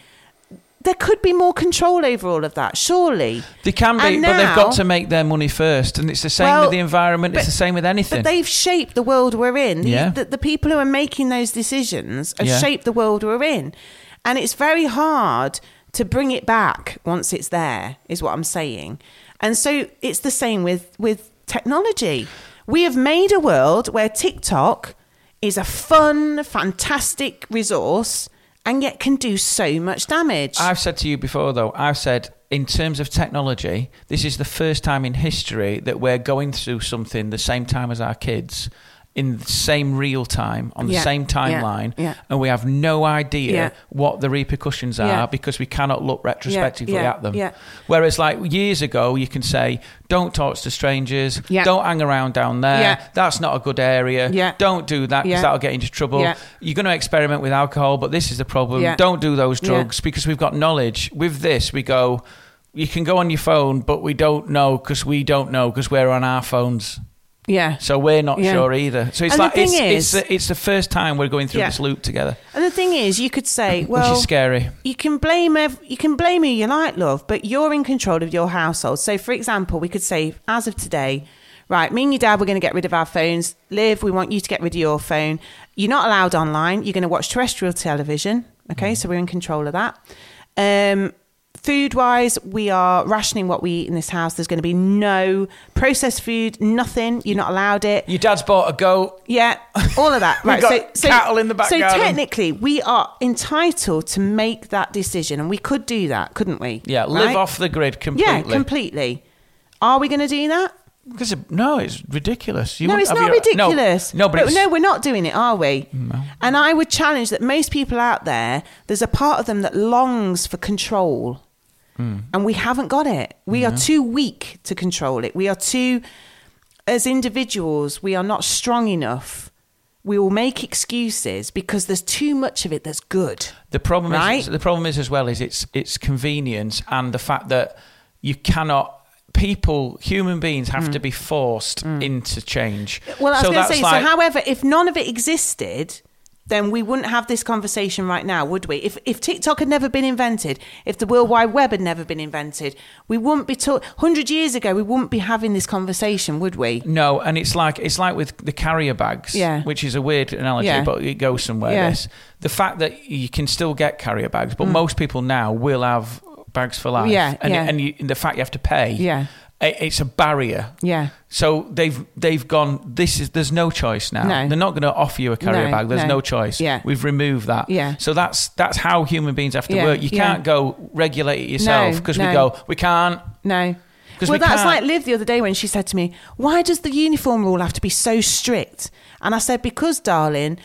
There could be more control over all of that, surely. They can be, And but they've got to make their money first. And it's the same Well, with the environment. It's the same with anything. But they've shaped the world we're in. The- Yeah. The, the people who are making those decisions have Yeah. shaped the world we're in. And it's very hard to bring it back once it's there, is what I'm saying. And so it's the same with, with technology. We have made a world where TikTok is a fun, fantastic resource and yet can do so much damage. I've said to you before, though, I've said in terms of technology, this is the first time in history that we're going through something the same time as our kids. In the same real time on the Yeah, same timeline, yeah. and we have no idea Yeah. what the repercussions are Yeah. because we cannot look retrospectively yeah, at them. yeah. Whereas, like years ago, you can say, "Don't talk to strangers. Yeah. Don't hang around down there. Yeah. That's not a good area. Yeah. Don't do that because Yeah. that'll get into trouble. Yeah. You're going to experiment with alcohol, but this is the problem. Yeah. Don't do those Yeah. drugs because we've got knowledge. With this, we go." You can go on your phone, but we don't know because we don't know because we're on our phones. Yeah. So we're not Yeah. sure either. So it's And like it's, is- it's, the, it's the first time we're going through Yeah. this loop together, And the thing is, you could say, well, which is scary. you can blame ev- you can blame who you like, love, but you're in control of your household. So, for example, we could say, as of today, right, me and your dad, we're going to get rid of our phones. Liv, we want you to get rid of your phone. You're not allowed online. You're going to watch terrestrial television. Okay, so we're in control of that. Um, food wise, we are rationing what we eat in this house. There's going to be no processed food, nothing. You're not allowed it. Your dad's bought a goat. Yeah, all of that. We've right. got so, so, cattle in the back So garden. technically, we are entitled to make that decision, and we could do that, couldn't we? Yeah, live Right? off the grid completely. Yeah, completely. Are we going to do that? Because it- no, it's ridiculous. You no, it's not your- ridiculous. No, but it's, no, we're not doing it, are we? And I would challenge that most people out there, there's a part of them that longs for control, Hmm. and we haven't got it. We are too weak to control it. We are too, as individuals, we are not strong enough. We will make excuses because there's too much of it that's good. the problem Right? is the problem is as well is it's it's convenience and the fact that you cannot. People, human beings, have to be forced into change. Hmm. Well, I was so going to say, like, so however, if none of it existed, then we wouldn't have this conversation right now, would we? If, if TikTok had never been invented, if the World Wide Web had never been invented, we wouldn't be talking, 100 years ago, we wouldn't be having this conversation, would we? No, and it's like it's like with the carrier bags, Yeah. which is a weird analogy, Yeah. but it goes somewhere. Yeah. This the fact that you can still get carrier bags, Mm. but most people now will have bags for life. Yeah, and, yeah. and you, the fact you have to pay, Yeah. It's a barrier. Yeah. So they've they've gone. This is there's no choice now. No. They're not going to offer you a carrier No, bag. There's no. no, choice. Yeah. we've removed that. Yeah. So that's that's how human beings have to Yeah, work. You yeah. can't go regulate it yourself because no. we go we can't. No. Well, we that's can't- like Liv the other day when she said to me, Why does the uniform rule have to be so strict? And I said, Because, darling,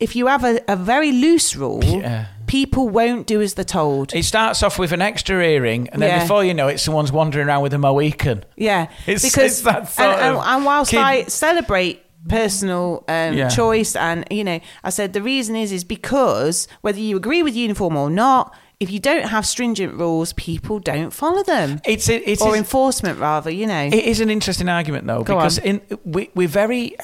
if you have a, a very loose rule, Yeah. People won't do as they're told. It starts off with an extra earring, and then Yeah. before you know it, someone's wandering around with a Mohican. Yeah, It's- because it's that sort and, and, of and whilst kid- I celebrate personal um, Yeah. choice, and you know, I said the reason is is because whether you agree with uniform or not, if you don't have stringent rules, people don't follow them, It's it, it's or enforcement rather. You know, it is an interesting argument though Go because on. in we, we're very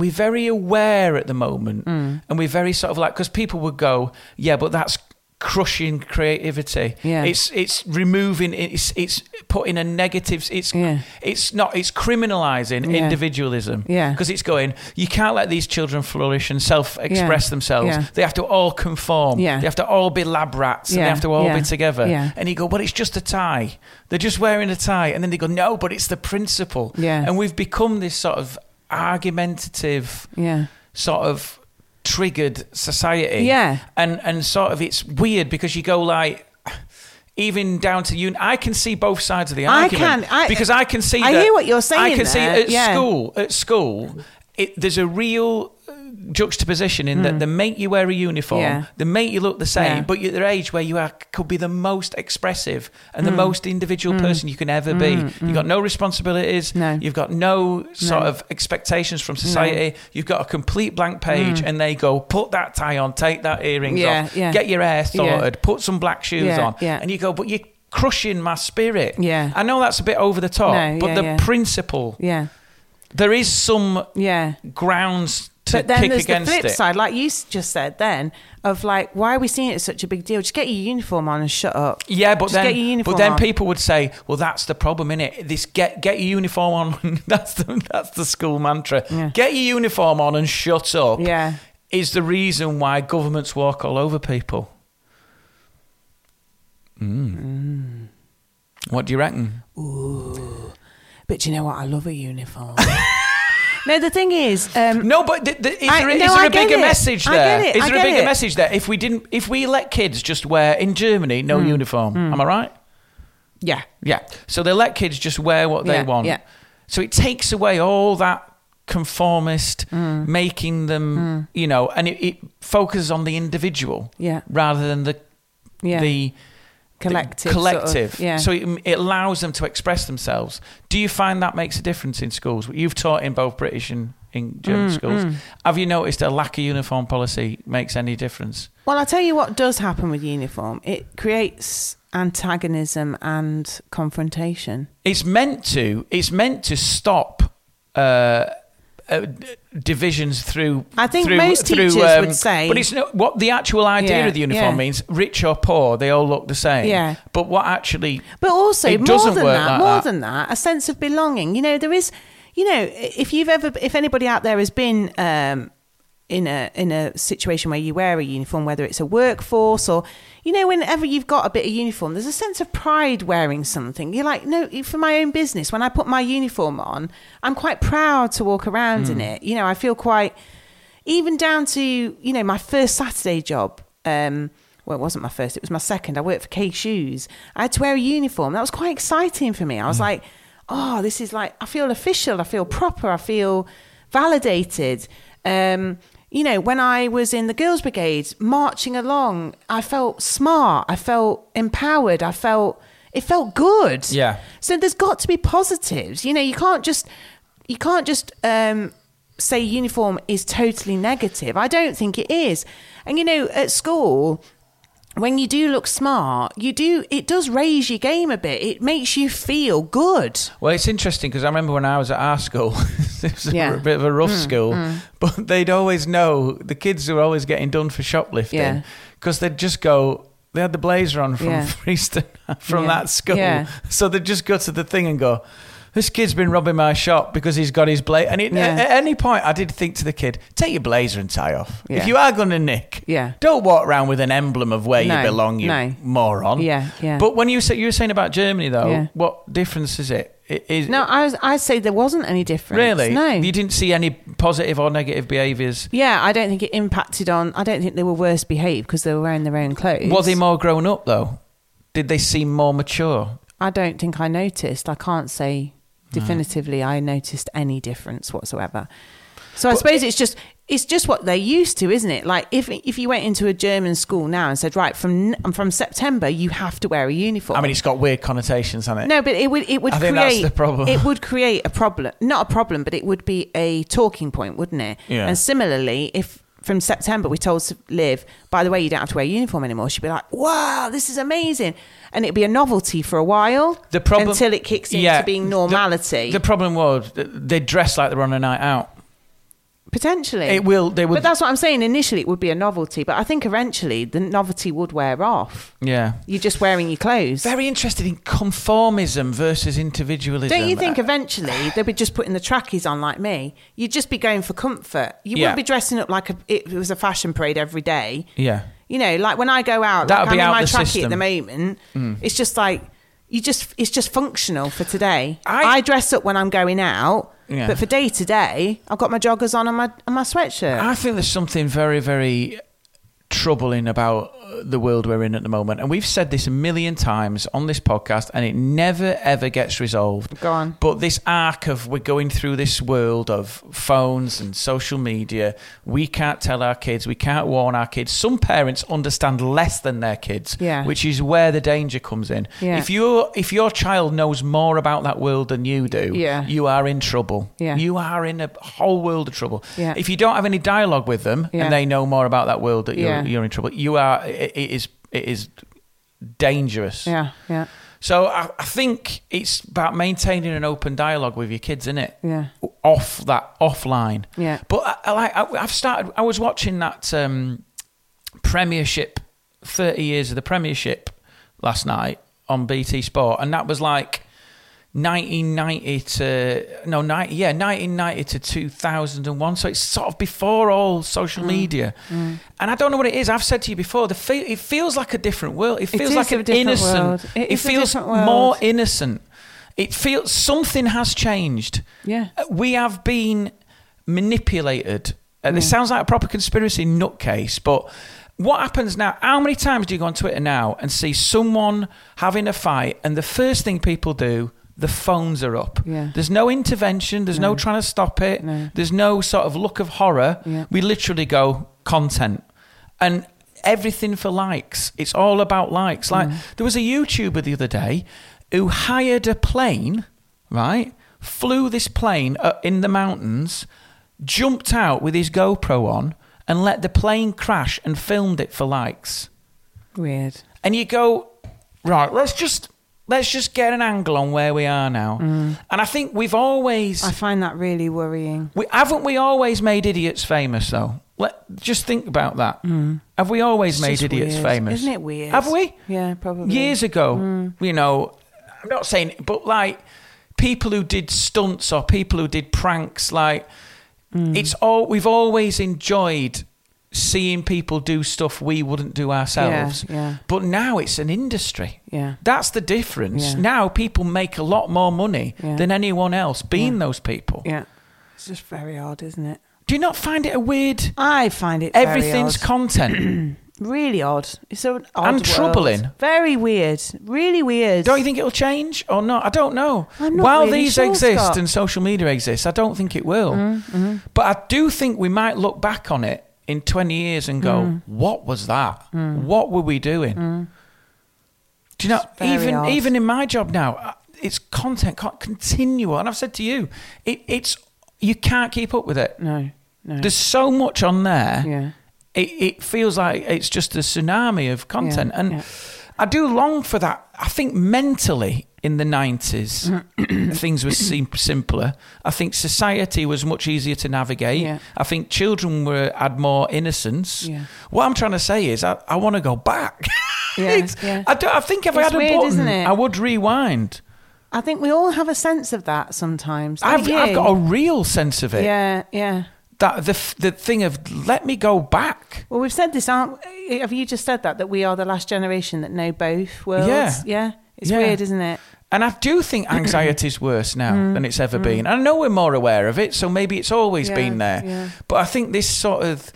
we're very aware at the moment, Mm. and we're very sort of like because people would go, yeah, but that's crushing creativity. Yeah. it's it's removing it's it's putting a negative. It's Yeah. it's not it's criminalizing Yeah. individualism. Yeah. because it's going. You can't let these children flourish and self-express Yeah. themselves. They have to all conform. Yeah. They have to all be lab rats. And they have to all be together. Yeah. And you go, but it's just a tie. They're just wearing a tie. And then they go, no, but it's the principle. Yeah. And we've become this sort of argumentative, yeah, sort of triggered society. Yeah. And and sort of it's weird because you go like even down to you I can see both sides of the argument. I can. I- because I can see I hear what you're saying. I can see at Yeah. school at school it, there's a real juxtaposition in that they make you wear a uniform, Mm. Yeah. they make you look the same, Yeah. but you're at the age where you are, could be the most expressive and Mm. the most individual person you can ever be. You've got no responsibilities. No. You've got no sort No. of expectations from society. You've got a complete blank page, and they go, put that tie on, take that earrings Mm. Yeah, off, get your hair sorted, put some black shoes on, and you go, but you're crushing my spirit. Yeah. I know that's a bit over the top, No, but the principle, yeah, there is some yeah. grounds But then there's the flip it. side, like you just said then, of like, why are we seeing it as such a big deal? Just get your uniform on and shut up. Yeah, but Just then, get your uniform but then on. people would say, "Well, that's the problem, innit? This get get your uniform on. that's the that's the school mantra. Yeah. Get your uniform on and shut up. Yeah. is the reason why governments walk all over people. Mm. What do you reckon? Ooh. But you know what? I love a uniform. no, the thing is, um, No, but is I- there, is no, there I a bigger it. message there? Is there a bigger it. message there? If we didn't, if we let kids just wear in Germany no uniform, am I right? yeah, Yeah. So they let kids just wear what they Yeah, want. yeah. So it takes away all that conformist, Mm. making them, you know, and it, it focuses on the individual Yeah. rather than the Yeah. the collective. the sort of, collective. yeah. So it, it allows them to express themselves. Do you find that makes a difference in schools? You've taught in both British and in Mm, German schools. Have you noticed a lack of uniform policy makes any difference? Well, I'll tell you what does happen with uniform. It creates antagonism and confrontation. It's meant to. It's meant to stop. Uh, uh, divisions through. I think through, most through, teachers um, would say- but it's not what the actual idea Yeah, of the uniform yeah. means. Rich or poor, they all look the same. Yeah. But what actually? But also, It more doesn't than work that, like more that. than that, a sense of belonging. You know, there is, you know, if you've ever, if anybody out there has been um, in a in a situation where you wear a uniform, whether it's a workforce or, you know, whenever you've got a bit of uniform, there's a sense of pride wearing something. You're like, no, for my own business, when I put my uniform on, I'm quite proud to walk around Hmm. in it. You know, I feel quite, even down to, you know, my first Saturday job. Um, well, it wasn't my first, it was my second. I worked for K Shoes. I had to wear a uniform. That was quite exciting for me. I was like, oh, this is like, I feel official. I feel proper. I feel validated. Um, you know, when I was in the Girls' Brigade marching along, I felt smart. I felt empowered. I felt, it felt good. Yeah. So there's got to be positives. You know, you can't just, you can't just, um, say uniform is totally negative. I don't think it is. And you know, at school, when you do look smart, you do it does raise your game a bit. It makes you feel good. Well, it's interesting because I remember when I was at our school, it was a Yeah. bit of a rough mm, school, mm. but they'd always know the kids were always getting done for shoplifting Yeah. because they'd just go. They had the blazer on from Yeah. Freeston from Yeah. that school, Yeah. so they'd just go to the thing and go. This kid's been robbing my shop because he's got his blazer. And it, Yeah. at, any point, I did think to the kid, "Take your blazer and tie off. Yeah. If you are going to nick, Yeah. don't walk around with an emblem of where No, you belong, you no. moron." Yeah, yeah. But when you say you were saying about Germany, though, Yeah. what difference is it? It is No, I was, I'd say there wasn't any difference. Really? No. You didn't see any positive or negative behaviours? yeah, I don't think it impacted on. I don't think they were worse behaved because they were wearing their own clothes. Was they more grown up, though? Did they seem more mature? I don't think I noticed. I can't say definitively I noticed any difference whatsoever. So I suppose it's just it's just what they're used to, isn't it? Like if if you went into a German school now and said, right from from September you have to wear a uniform. I mean, it's got weird connotations, hasn't it? no, but it would it would I think create that's the problem. It would create a problem, not a problem, but it would be a talking point, wouldn't it? Yeah. And similarly, if from September we told Liv, by the way, you don't have to wear a uniform anymore, she'd be like, wow, this is amazing, and it'd be a novelty for a while, The problem until it kicks into Yeah, being normality, The, problem was they dress like they're on a night out. Potentially. It will. They would. But that's what I'm saying. Initially, it would be a novelty, but I think eventually the novelty would wear off. yeah. You're just wearing your clothes. Very interested in conformism versus individualism. Don't you think Uh, eventually they'd be just putting the trackies on like me? You'd just be going for comfort. You Yeah. wouldn't be dressing up like a, it was a fashion parade every day. Yeah. You know, like when I go out, That like I'm in my trackie system. at the moment. It's just like you just it's just functional for today. I- I, dress up when I'm going out, Yeah. but for day to day, I've got my joggers on and my and my sweatshirt. I think there's something very, very troubling about uh, the world we're in at the moment. And we've said this a million times on this podcast, and it never, ever gets resolved. Go on. But this arc of we're going through this world of phones and social media, we can't tell our kids, we can't warn our kids. Some parents understand less than their kids, Yeah. which is where the danger comes in. Yeah. If your if your child knows more about that world than you do, Yeah. you are in trouble. Yeah. You are in a whole world of trouble. Yeah. If you don't have any dialogue with them Yeah. and they know more about that world that you're, Yeah. you're in trouble, you are it, it is it is dangerous. yeah, yeah, So I, I think it's about maintaining an open dialogue with your kids, isn't it? Yeah. Off that offline. Yeah. But I, I like I, I've started. I was watching that um, Premiership, thirty years of the Premiership last night on BT Sport, and that was like. 1990 to no 90 yeah 1990 to 2001 so it's sort of before all social media. And i don't know what it is. I've said to you before the fe- it feels like a different world. It feels is like a an innocent world. It it feels more innocent. It feels something has changed. Yeah. Uh, we have been manipulated. Uh, this sounds like a proper conspiracy nutcase but what happens now how many times do you go on twitter now and see someone having a fight and the first thing people do the phones are up. Yeah. There's no intervention. There's no, No. trying to stop it. No. There's no sort of look of horror. Yeah. We literally go content and everything for likes. It's all about likes. Like Mm. there was a YouTuber the other day who hired a plane, right? Flew this plane in the mountains, jumped out with his GoPro on, and let the plane crash and filmed it for likes Weird. and you go right let's just let's just get an angle on where we are now mm. and i think we've always Mm. I find that really worrying. we haven't we always made idiots famous though let just think about that mm. have we always It's made idiots weird. famous Isn't it weird? have we Yeah, probably. years ago mm. you know i'm not saying but like people who did stunts or people who did pranks like it's all we've always enjoyed seeing people do stuff we wouldn't do ourselves yeah. but now it's an industry Yeah. that's the difference. Yeah. Now people make a lot more money Yeah. than anyone else being those people. Yeah. It's just very odd, isn't it? Do you not find it a weird? I find it very Everything's content. really odd. It's an odd And world. troubling. Very weird. Really weird. don't you think it'll change or not? I don't know. I'm not While really these sure, exist Scott. and social media exists, I don't think it will. Mm-hmm. But I do think we might look back on it in 20 years and go, Mm. what was that? What were we doing? Do you know, even odd. even in my job now, uh, it's content, con- continual. And I've said to you, it, it's you can't keep up with it. No. No. There's so much on there. yeah. It, it feels like it's just a tsunami of content. Yeah, and yeah. I do long for that. I think mentally in the 90s, mm-hmm. things were sim- simpler. I think society was much easier to navigate. Yeah. I think children were had more innocence. Yeah. What I'm trying to say is, I, I want to go back. Yeah, yeah. I, don't, I think if I It's had a button? I would rewind. I think we all have a sense of that sometimes. I've, I've got a real sense of it. Yeah, yeah. That the the thing of let me go back. Well, we've said this, aren't? Have you just said that that we are the last generation that know both worlds? Yeah. yeah. It's Yeah. weird, isn't it? And I do think anxiety is worse now Mm. than it's ever been. I know we're more aware of it, so maybe it's always Yeah, been there. yeah. But I think this sort of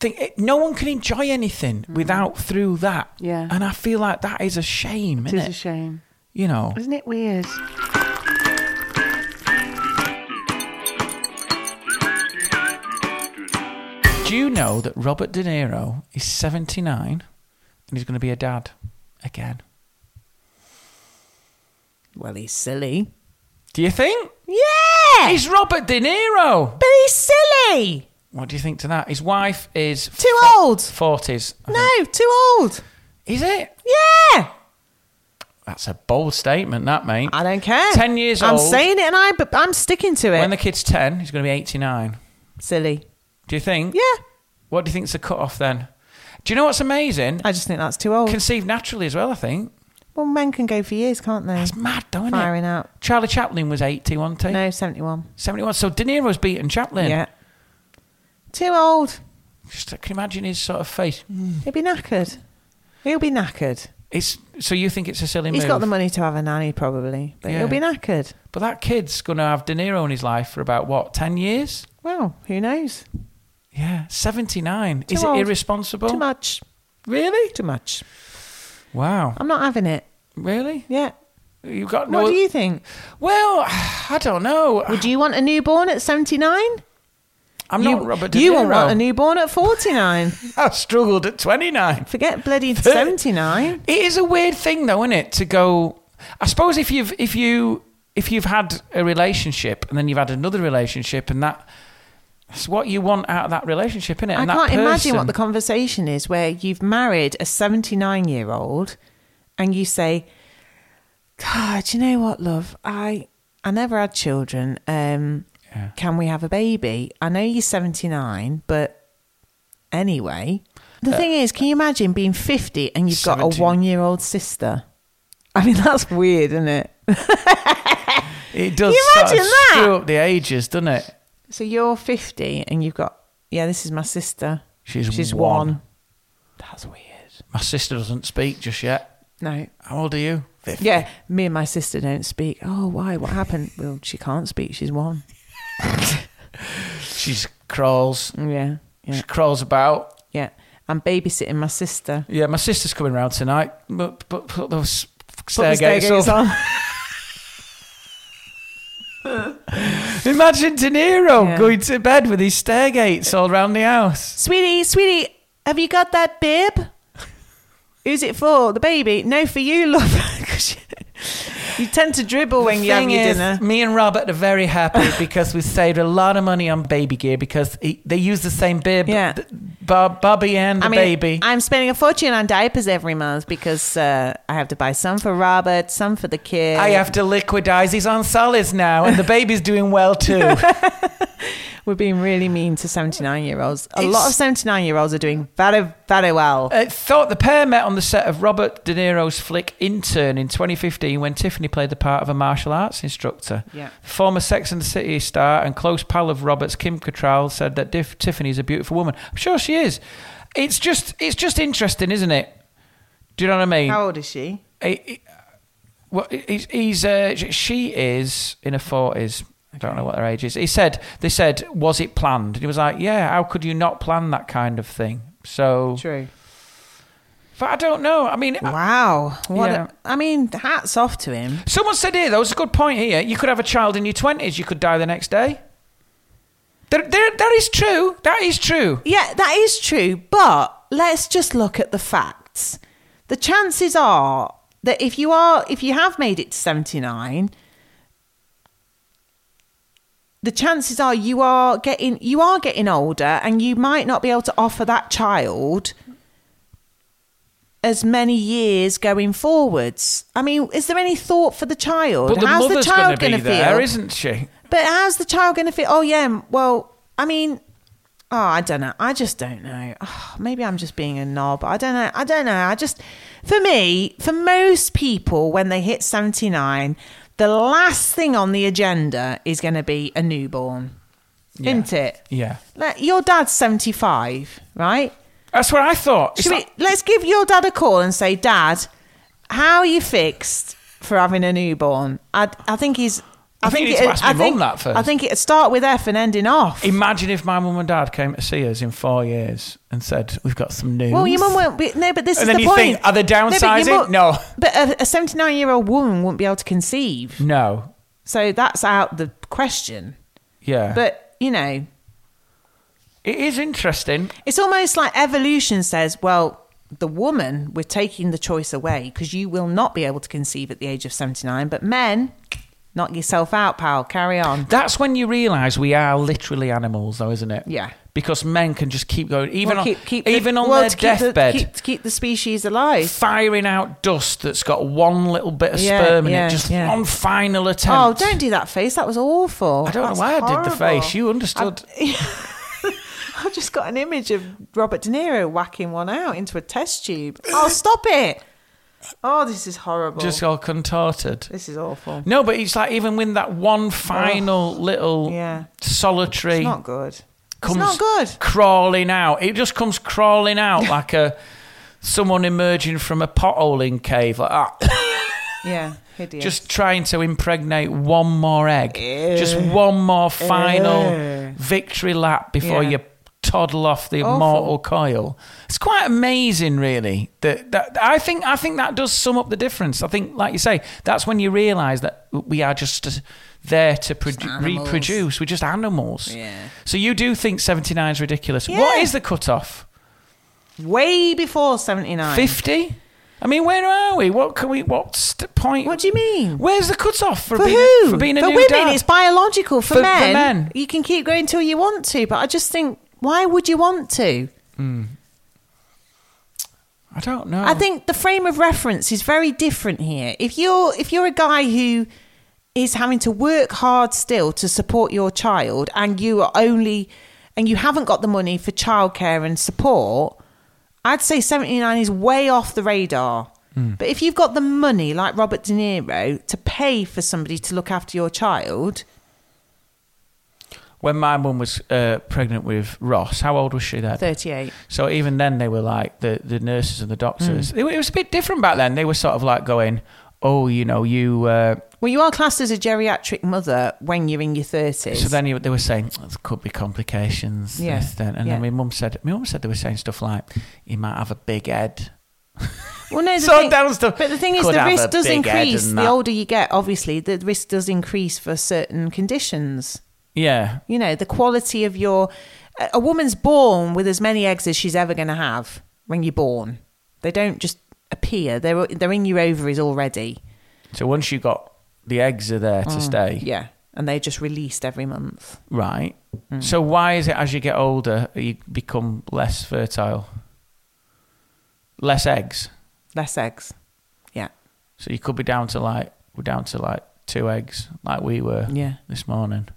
thing, it, no one can enjoy anything without through that. Mm. Yeah. And I feel like that is a shame, It isn't is it? a shame, You know. isn't it? Weird. Do you know that Robert De Niro is 79 and he's going to be a dad again? Well, he's silly. Do you think? Yeah, He's Robert De Niro. but he's silly. What do you think to that? His wife is Too old. 40s. I think. No, too old. Is it? Yeah, That's a bold statement, that, mate. I don't care. 10 years old I'm saying it, and I, but I'm sticking to it. When the kid's 10, he's going to be 89. silly. Do you think? Yeah, What do you think's the cut off then? Do you know what's amazing? I just think that's too old. Conceived naturally as well, I think. Well, men can go for years, can't they? That's mad, though, isn't Firing it? out. Charlie Chaplin was 80, wasn't he? No, seventy-one. 71. So De Niro's beaten Chaplin. Yeah, too old. Just I can imagine his sort of face. Hmm. He'll be knackered. He'll be knackered. It's so you think it's a silly He's move? got the money to have a nanny, probably, but Yeah. he'll be knackered. But that kid's going to have De Niro in his life for about what, 10 years? Well, who knows? Yeah, 79. Too Is old. it irresponsible? Too much. Really? Too much. Wow. I'm not having it. Really? Yeah. You've got no. What do you think? Well, I don't know. Would you want a newborn at 79? I'm you, not Robert De You won't want a newborn at 49. I struggled at 29. Forget bloody 79. It is a weird thing, though, isn't it? To go. I suppose if you've if you if you've had a relationship and then you've had another relationship and that that's what you want out of that relationship, isn't it? I And that can't imagine what the conversation is where you've married a 79 year old and you say, God, you know what, love? I I never had children. Um, Yeah. Can we have a baby? I know you're 79, but anyway. The thing is, can you imagine being 50 and you've got a one year old sister? I mean, that's weird, isn't it? It does you imagine that? screw up the ages, doesn't it? So you're 50 and you've got, yeah, this is my sister. She's She's one. one. That's weird. My sister doesn't speak just yet. No. How old are you? 50. Yeah, me and my sister don't speak. Oh, why? What happened? Well, she can't speak. She's one. She crawls. Yeah, yeah, She crawls about. yeah. I'm babysitting my sister. Yeah, my sister's coming round tonight. But, but put those Put the stair gates gates up. on. imagine De Niro Yeah. going to bed with his stairgates all around the house. Sweetie, sweetie, have you got that bib? Who's it for? The baby? No, for you, love. you, tend to dribble when you have your is, dinner. me and Robert are very happy because we saved a lot of money on baby gear because he, they use the same bib. Yeah. th- Bob, Bobby and the I mean, baby. I'm spending a fortune on diapers every month because uh, I have to buy some for Robert, some for the kid. I have to liquidize. He's on solids now, and the baby's doing well too. We're being really mean to 79 year olds. A lot of 79 year olds are doing very, very well. I thought the pair met on the set of Robert De Niro's flick Intern in 2015 when Tiffany played the part of a martial arts instructor. Yeah. Former Sex and the City star and close pal of Robert's, Kim Cattrall, said that Diff- Tiffany is a beautiful woman. I'm sure she is. It's just, it's just interesting, isn't it? Do you know what I mean? How old is she? He- he- well, he's, he's uh, she is in her forties. I don't know what her age is. He said, they said, was it planned? And he was like, yeah. How could you not plan that kind of thing? So, True. But I don't know. I mean, Wow. What Yeah. a, I mean, hats off to him. someone said here, though, it's a good point here. You could have a child in your twenties. You could die the next day. There, there, that is true. That is true. Yeah, that is true. But let's just look at the facts. The chances are that if you are, if you have made it to 79, the chances are you are getting you are getting older and you might not be able to offer that child as many years going forwards. I mean, is there any thought for the child? But the how's the mother's going child to be going to there, feel? isn't she? But how's the child going to feel? Oh, yeah. Well, I mean, oh, I don't know. I just don't know. Oh, maybe I'm just being a knob. I don't know. I don't know. I just, for me, for most people, when they hit 79, the last thing on the agenda is going to be a newborn, isn't it? Yeah. Like, your dad's 75, right? That's what I thought. Should like- we, let's give your dad a call and say, Dad, how are you fixed for having a newborn? I, I think he's. I think you to it- I mum think, that first. I think it'd start with F and ending off. Imagine if my mum and dad came to see us in four years and said, "We've got some news." well, your mum won't be. No, but this And is then the you point. think, are they but downsizing? mum- No. But a- a 79 year old woman wouldn't be able to conceive. No. So that's out the question. Yeah. But, you know, it is interesting. It's almost like evolution says, well, the woman, we're taking the choice away because you will not be able to conceive at the age of 79. But men, knock yourself out, pal. Carry on. That's when you realise we are literally animals, though, isn't it? Yeah. Because men can just keep going, even Well, on, keep- the- even on well, their keep the- deathbed, keep, to keep the species alive. firing out dust that's got one little bit of Yeah, sperm in yeah, it, just yeah. one final oh, attempt. Oh, don't do that face. That was awful. I don't That's know why I did the face. You understood. I've just got an image of Robert De Niro whacking one out into a test tube. Oh, stop it. Oh, this is horrible. just all contorted. this is awful. No, but it's like even when that one final little Yeah. solitary It's not good. comes it's not good. crawling out. It just comes crawling out like a someone emerging from a potholing cave, like that. Ah. Yeah, hideous. just trying to impregnate one more egg, just one more final victory lap before Yeah. you toddle off the Awful. mortal coil. It's quite amazing, really. That, that I think I think that does sum up the difference. I think, like you say, that's when you realise that we are just uh, there to produ- reproduce. We're just animals. Yeah. So you do think seventy nine is ridiculous? Yeah. What is the cut off? way before 79. Fifty? I mean, where are we? What can we? What's the point? What do you mean? Where's the cut off for, For being who? for being a for women, dad? it's biological. For, For- for men, men. you can keep going till you want to. But I just think, why would you want to? Hmm. I don't know. I think the frame of reference is very different here. If you're if you're a guy who is having to work hard still to support your child and you are only and you haven't got the money for childcare and support, I'd say 79 is way off the radar. Hmm. But if you've got the money like Robert De Niro to pay for somebody to look after your child, when my mum was uh, pregnant with Ross, how old was she then? 38. So even then, they were like the the nurses and the doctors. Hmm. It, it was a bit different back then. They were sort of like going, "Oh, you know, you." Uh, Well, you are classed as a geriatric mother when you're in your 30s. so then you- they were saying "Oh, there could be complications. Yeah, This, then. And yeah. then my mum said, my mum said they were saying stuff like, "You might have a big head." Well, no, the So thing, down stuff. But the thing is, the risk does increase. The older you get, obviously, the risk does increase for certain conditions. Yeah. You know, the quality of your. a- woman's born with as many eggs as she's ever going to have when you're born. They don't just appear. They're they're in your ovaries already. So once you got the eggs are there to stay. Mm, Yeah, and they're just released every month. Right. Mm. So why is it as you get older you become less fertile? Less eggs. Less eggs. Yeah, So you could be down to like we're down to like two eggs, like we were yeah. this morning.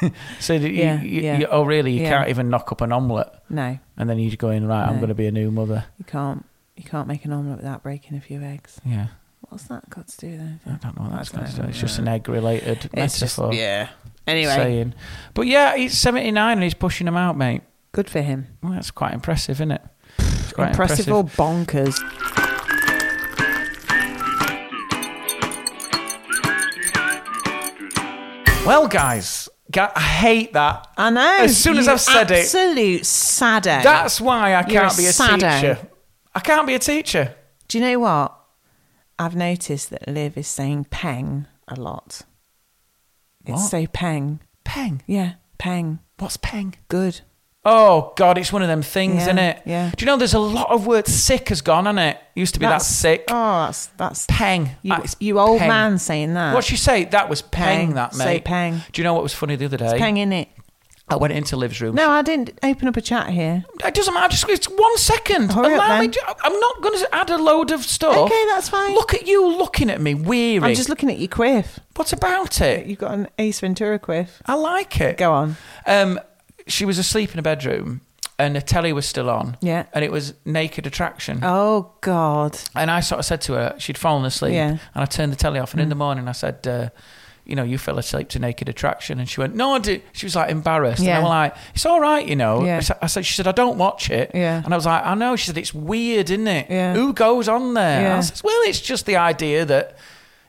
so that you, Yeah, you, yeah. you- oh really? You Yeah. can't even knock up an omelette, No, and then you go in right. I'm going to be a new mother. you can't. You can't make an omelette without breaking a few eggs. Yeah, What's that got to do with I don't know what that's I don't to do. It's just an egg-related It's just metaphor. yeah. Anyway, saying. But yeah, he's 79 and he's pushing them out, mate. good for him. Well, that's quite impressive, isn't it? It's quite Impressive, or bonkers? Well, guys, ga- I hate that. I know. As soon as I've said it, absolute saddo. that's why I You're can't a be a saddo. teacher. I can't be a teacher. Do you know what? I've noticed that Liv is saying peng a lot. It's so peng. Peng. Yeah, peng. What's peng? Good. Oh God, it's one of them things, Yeah, isn't it? yeah. Do you know there's a lot of words sick has gone, hasn't it? Used to be that sick. Oh, that's that's Peng. you, is you old peng. man saying that. What'd she say? That was peng, Peng. that mate. Say peng. Do you know what was funny the other day? It's peng in it. I went into Liv's room. No, I didn't open up a chat here. It doesn't matter. Just it's one second. Hurry up, Allow me then. to- I'm not going to add a load of stuff. Okay, that's fine. Look at you looking at me, weary. I'm just looking at your quiff. What about it? You've got an Ace Ventura quiff. I like it. Go on. Um, she was asleep in a bedroom, and the telly was still on. Yeah. And it was Naked Attraction. Oh God. And I sort of said to her, she'd fallen asleep, Yeah. and I turned the telly off. And in the morning, I said, uh, "You know, you fell asleep to Naked Attraction." And she went, "No, I did." She was like embarrassed, Yeah. and I'm like, "It's all right, you know." Yeah. I said- I said, "She said I don't watch it," Yeah. and I was like, "I know." She said, "It's weird, isn't it? Yeah. Who goes on there?" Yeah. I said, "Well, it's just the idea that."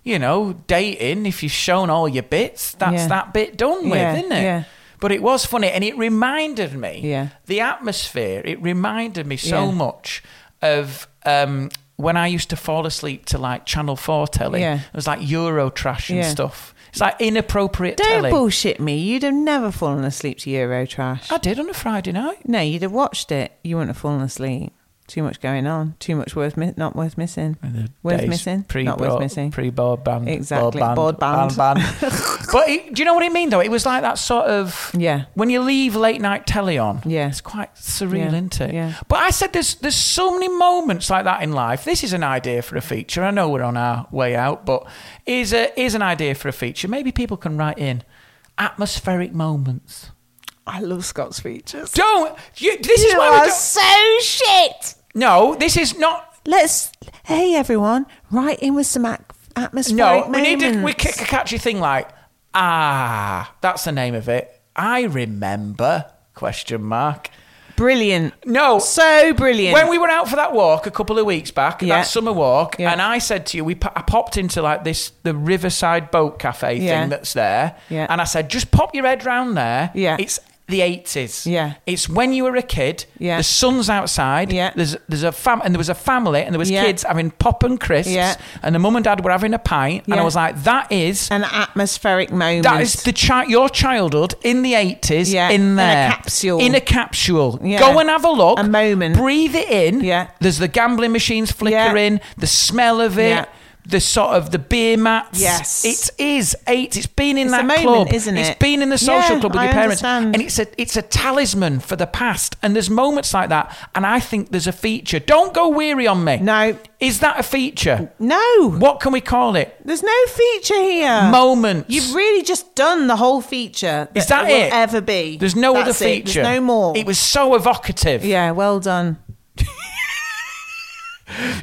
You know, dating, if you've shown all your bits, that's Yeah. that bit done with, Yeah, isn't it? yeah. But it was funny, and it reminded me, Yeah. the atmosphere. It reminded me so Yeah. much of um, when I used to fall asleep to like Channel Four telly. Yeah. It was like Euro trash and Yeah. stuff. It's like inappropriate Don't telly. bullshit me. You'd have never fallen asleep to Eurotrash. I did on a Friday night. No, you'd have watched it. You wouldn't have fallen asleep. Too much going on. Too much worth mi- not worth missing. Worth missing. Pre not worth missing. Pre broadband. Exactly, Broadband. broadband. broadband. but it, do you know what I mean though? It was like that sort of. Yeah. When you leave late night telly on, Yeah. it's quite surreal, Yeah, isn't it? yeah. But I said there's there's so many moments like that in life. This is an idea for a feature. I know we're on our way out, but is a is an idea for a feature. Maybe people can write in atmospheric moments. I love Scott's features. Don't you, this is why we are so shit. No. This is not. Let's. Hey everyone, write in with some ac- atmospheric No, we need to we moments. kick a catchy thing like ah. That's the name of it. I remember question mark. Brilliant. No, So brilliant. When we were out for that walk a couple of weeks back, Yeah. that summer walk, Yeah. and I said to you, we po- I popped into like this the Riverside Boat Cafe Yeah. thing that's there, Yeah. and I said, just pop your head round there. Yeah. it's the eighties. Yeah. it's when you were a kid. Yeah. the sun's outside. Yeah. there's there's a fam and there was a family and there was Yeah. kids having pop and crisps. Yeah. and the mum and dad were having a pint, and I was like, that is. An atmospheric moment. That is the chi- your childhood in the eighties Yeah, in in a there capsule. in a capsule. Yeah. Go and have a look. A moment. Breathe it in. Yeah. There's the gambling machines flickering. The smell of it. The sort of the beer mats. Yes. it is eight. It's been in It's that moment, club, isn't It's It's been in the social Yeah, club with I your parents, understand. and it's a it's a talisman for the past. And there's moments like that, and I think there's a feature. Don't go weary on me. No. is that a feature? No. What can we call it? There's no feature here. Moments. You've really just done the whole feature. Is that will it? ever be? There's no That's other it. feature. There's no more. It was so evocative. Yeah, well done.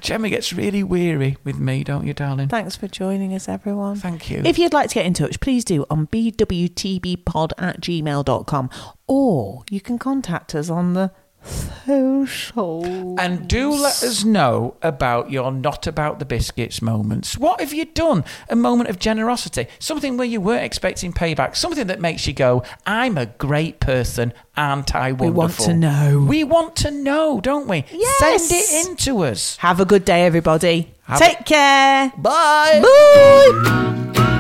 Gemma gets really weary with me, don't you, darling? Thanks for joining us, everyone. Thank you. If you'd like to get in touch, please do on bwtbpod at gmail.com or you can contact us on the social. And do let us know about your not about the biscuits moments. What have you done? A moment of generosity, something where you weren't expecting payback, something that makes you go, "I'm a great person, aren't I wonderful?" We want to know. We want to know, don't we? Yes. Send it in to us. Have a good day, everybody. Have Take care. Bye. Bye.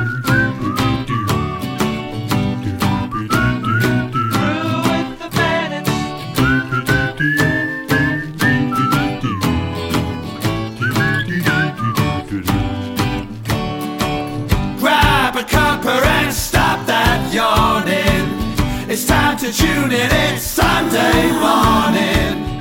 to tune in. It's Sunday morning.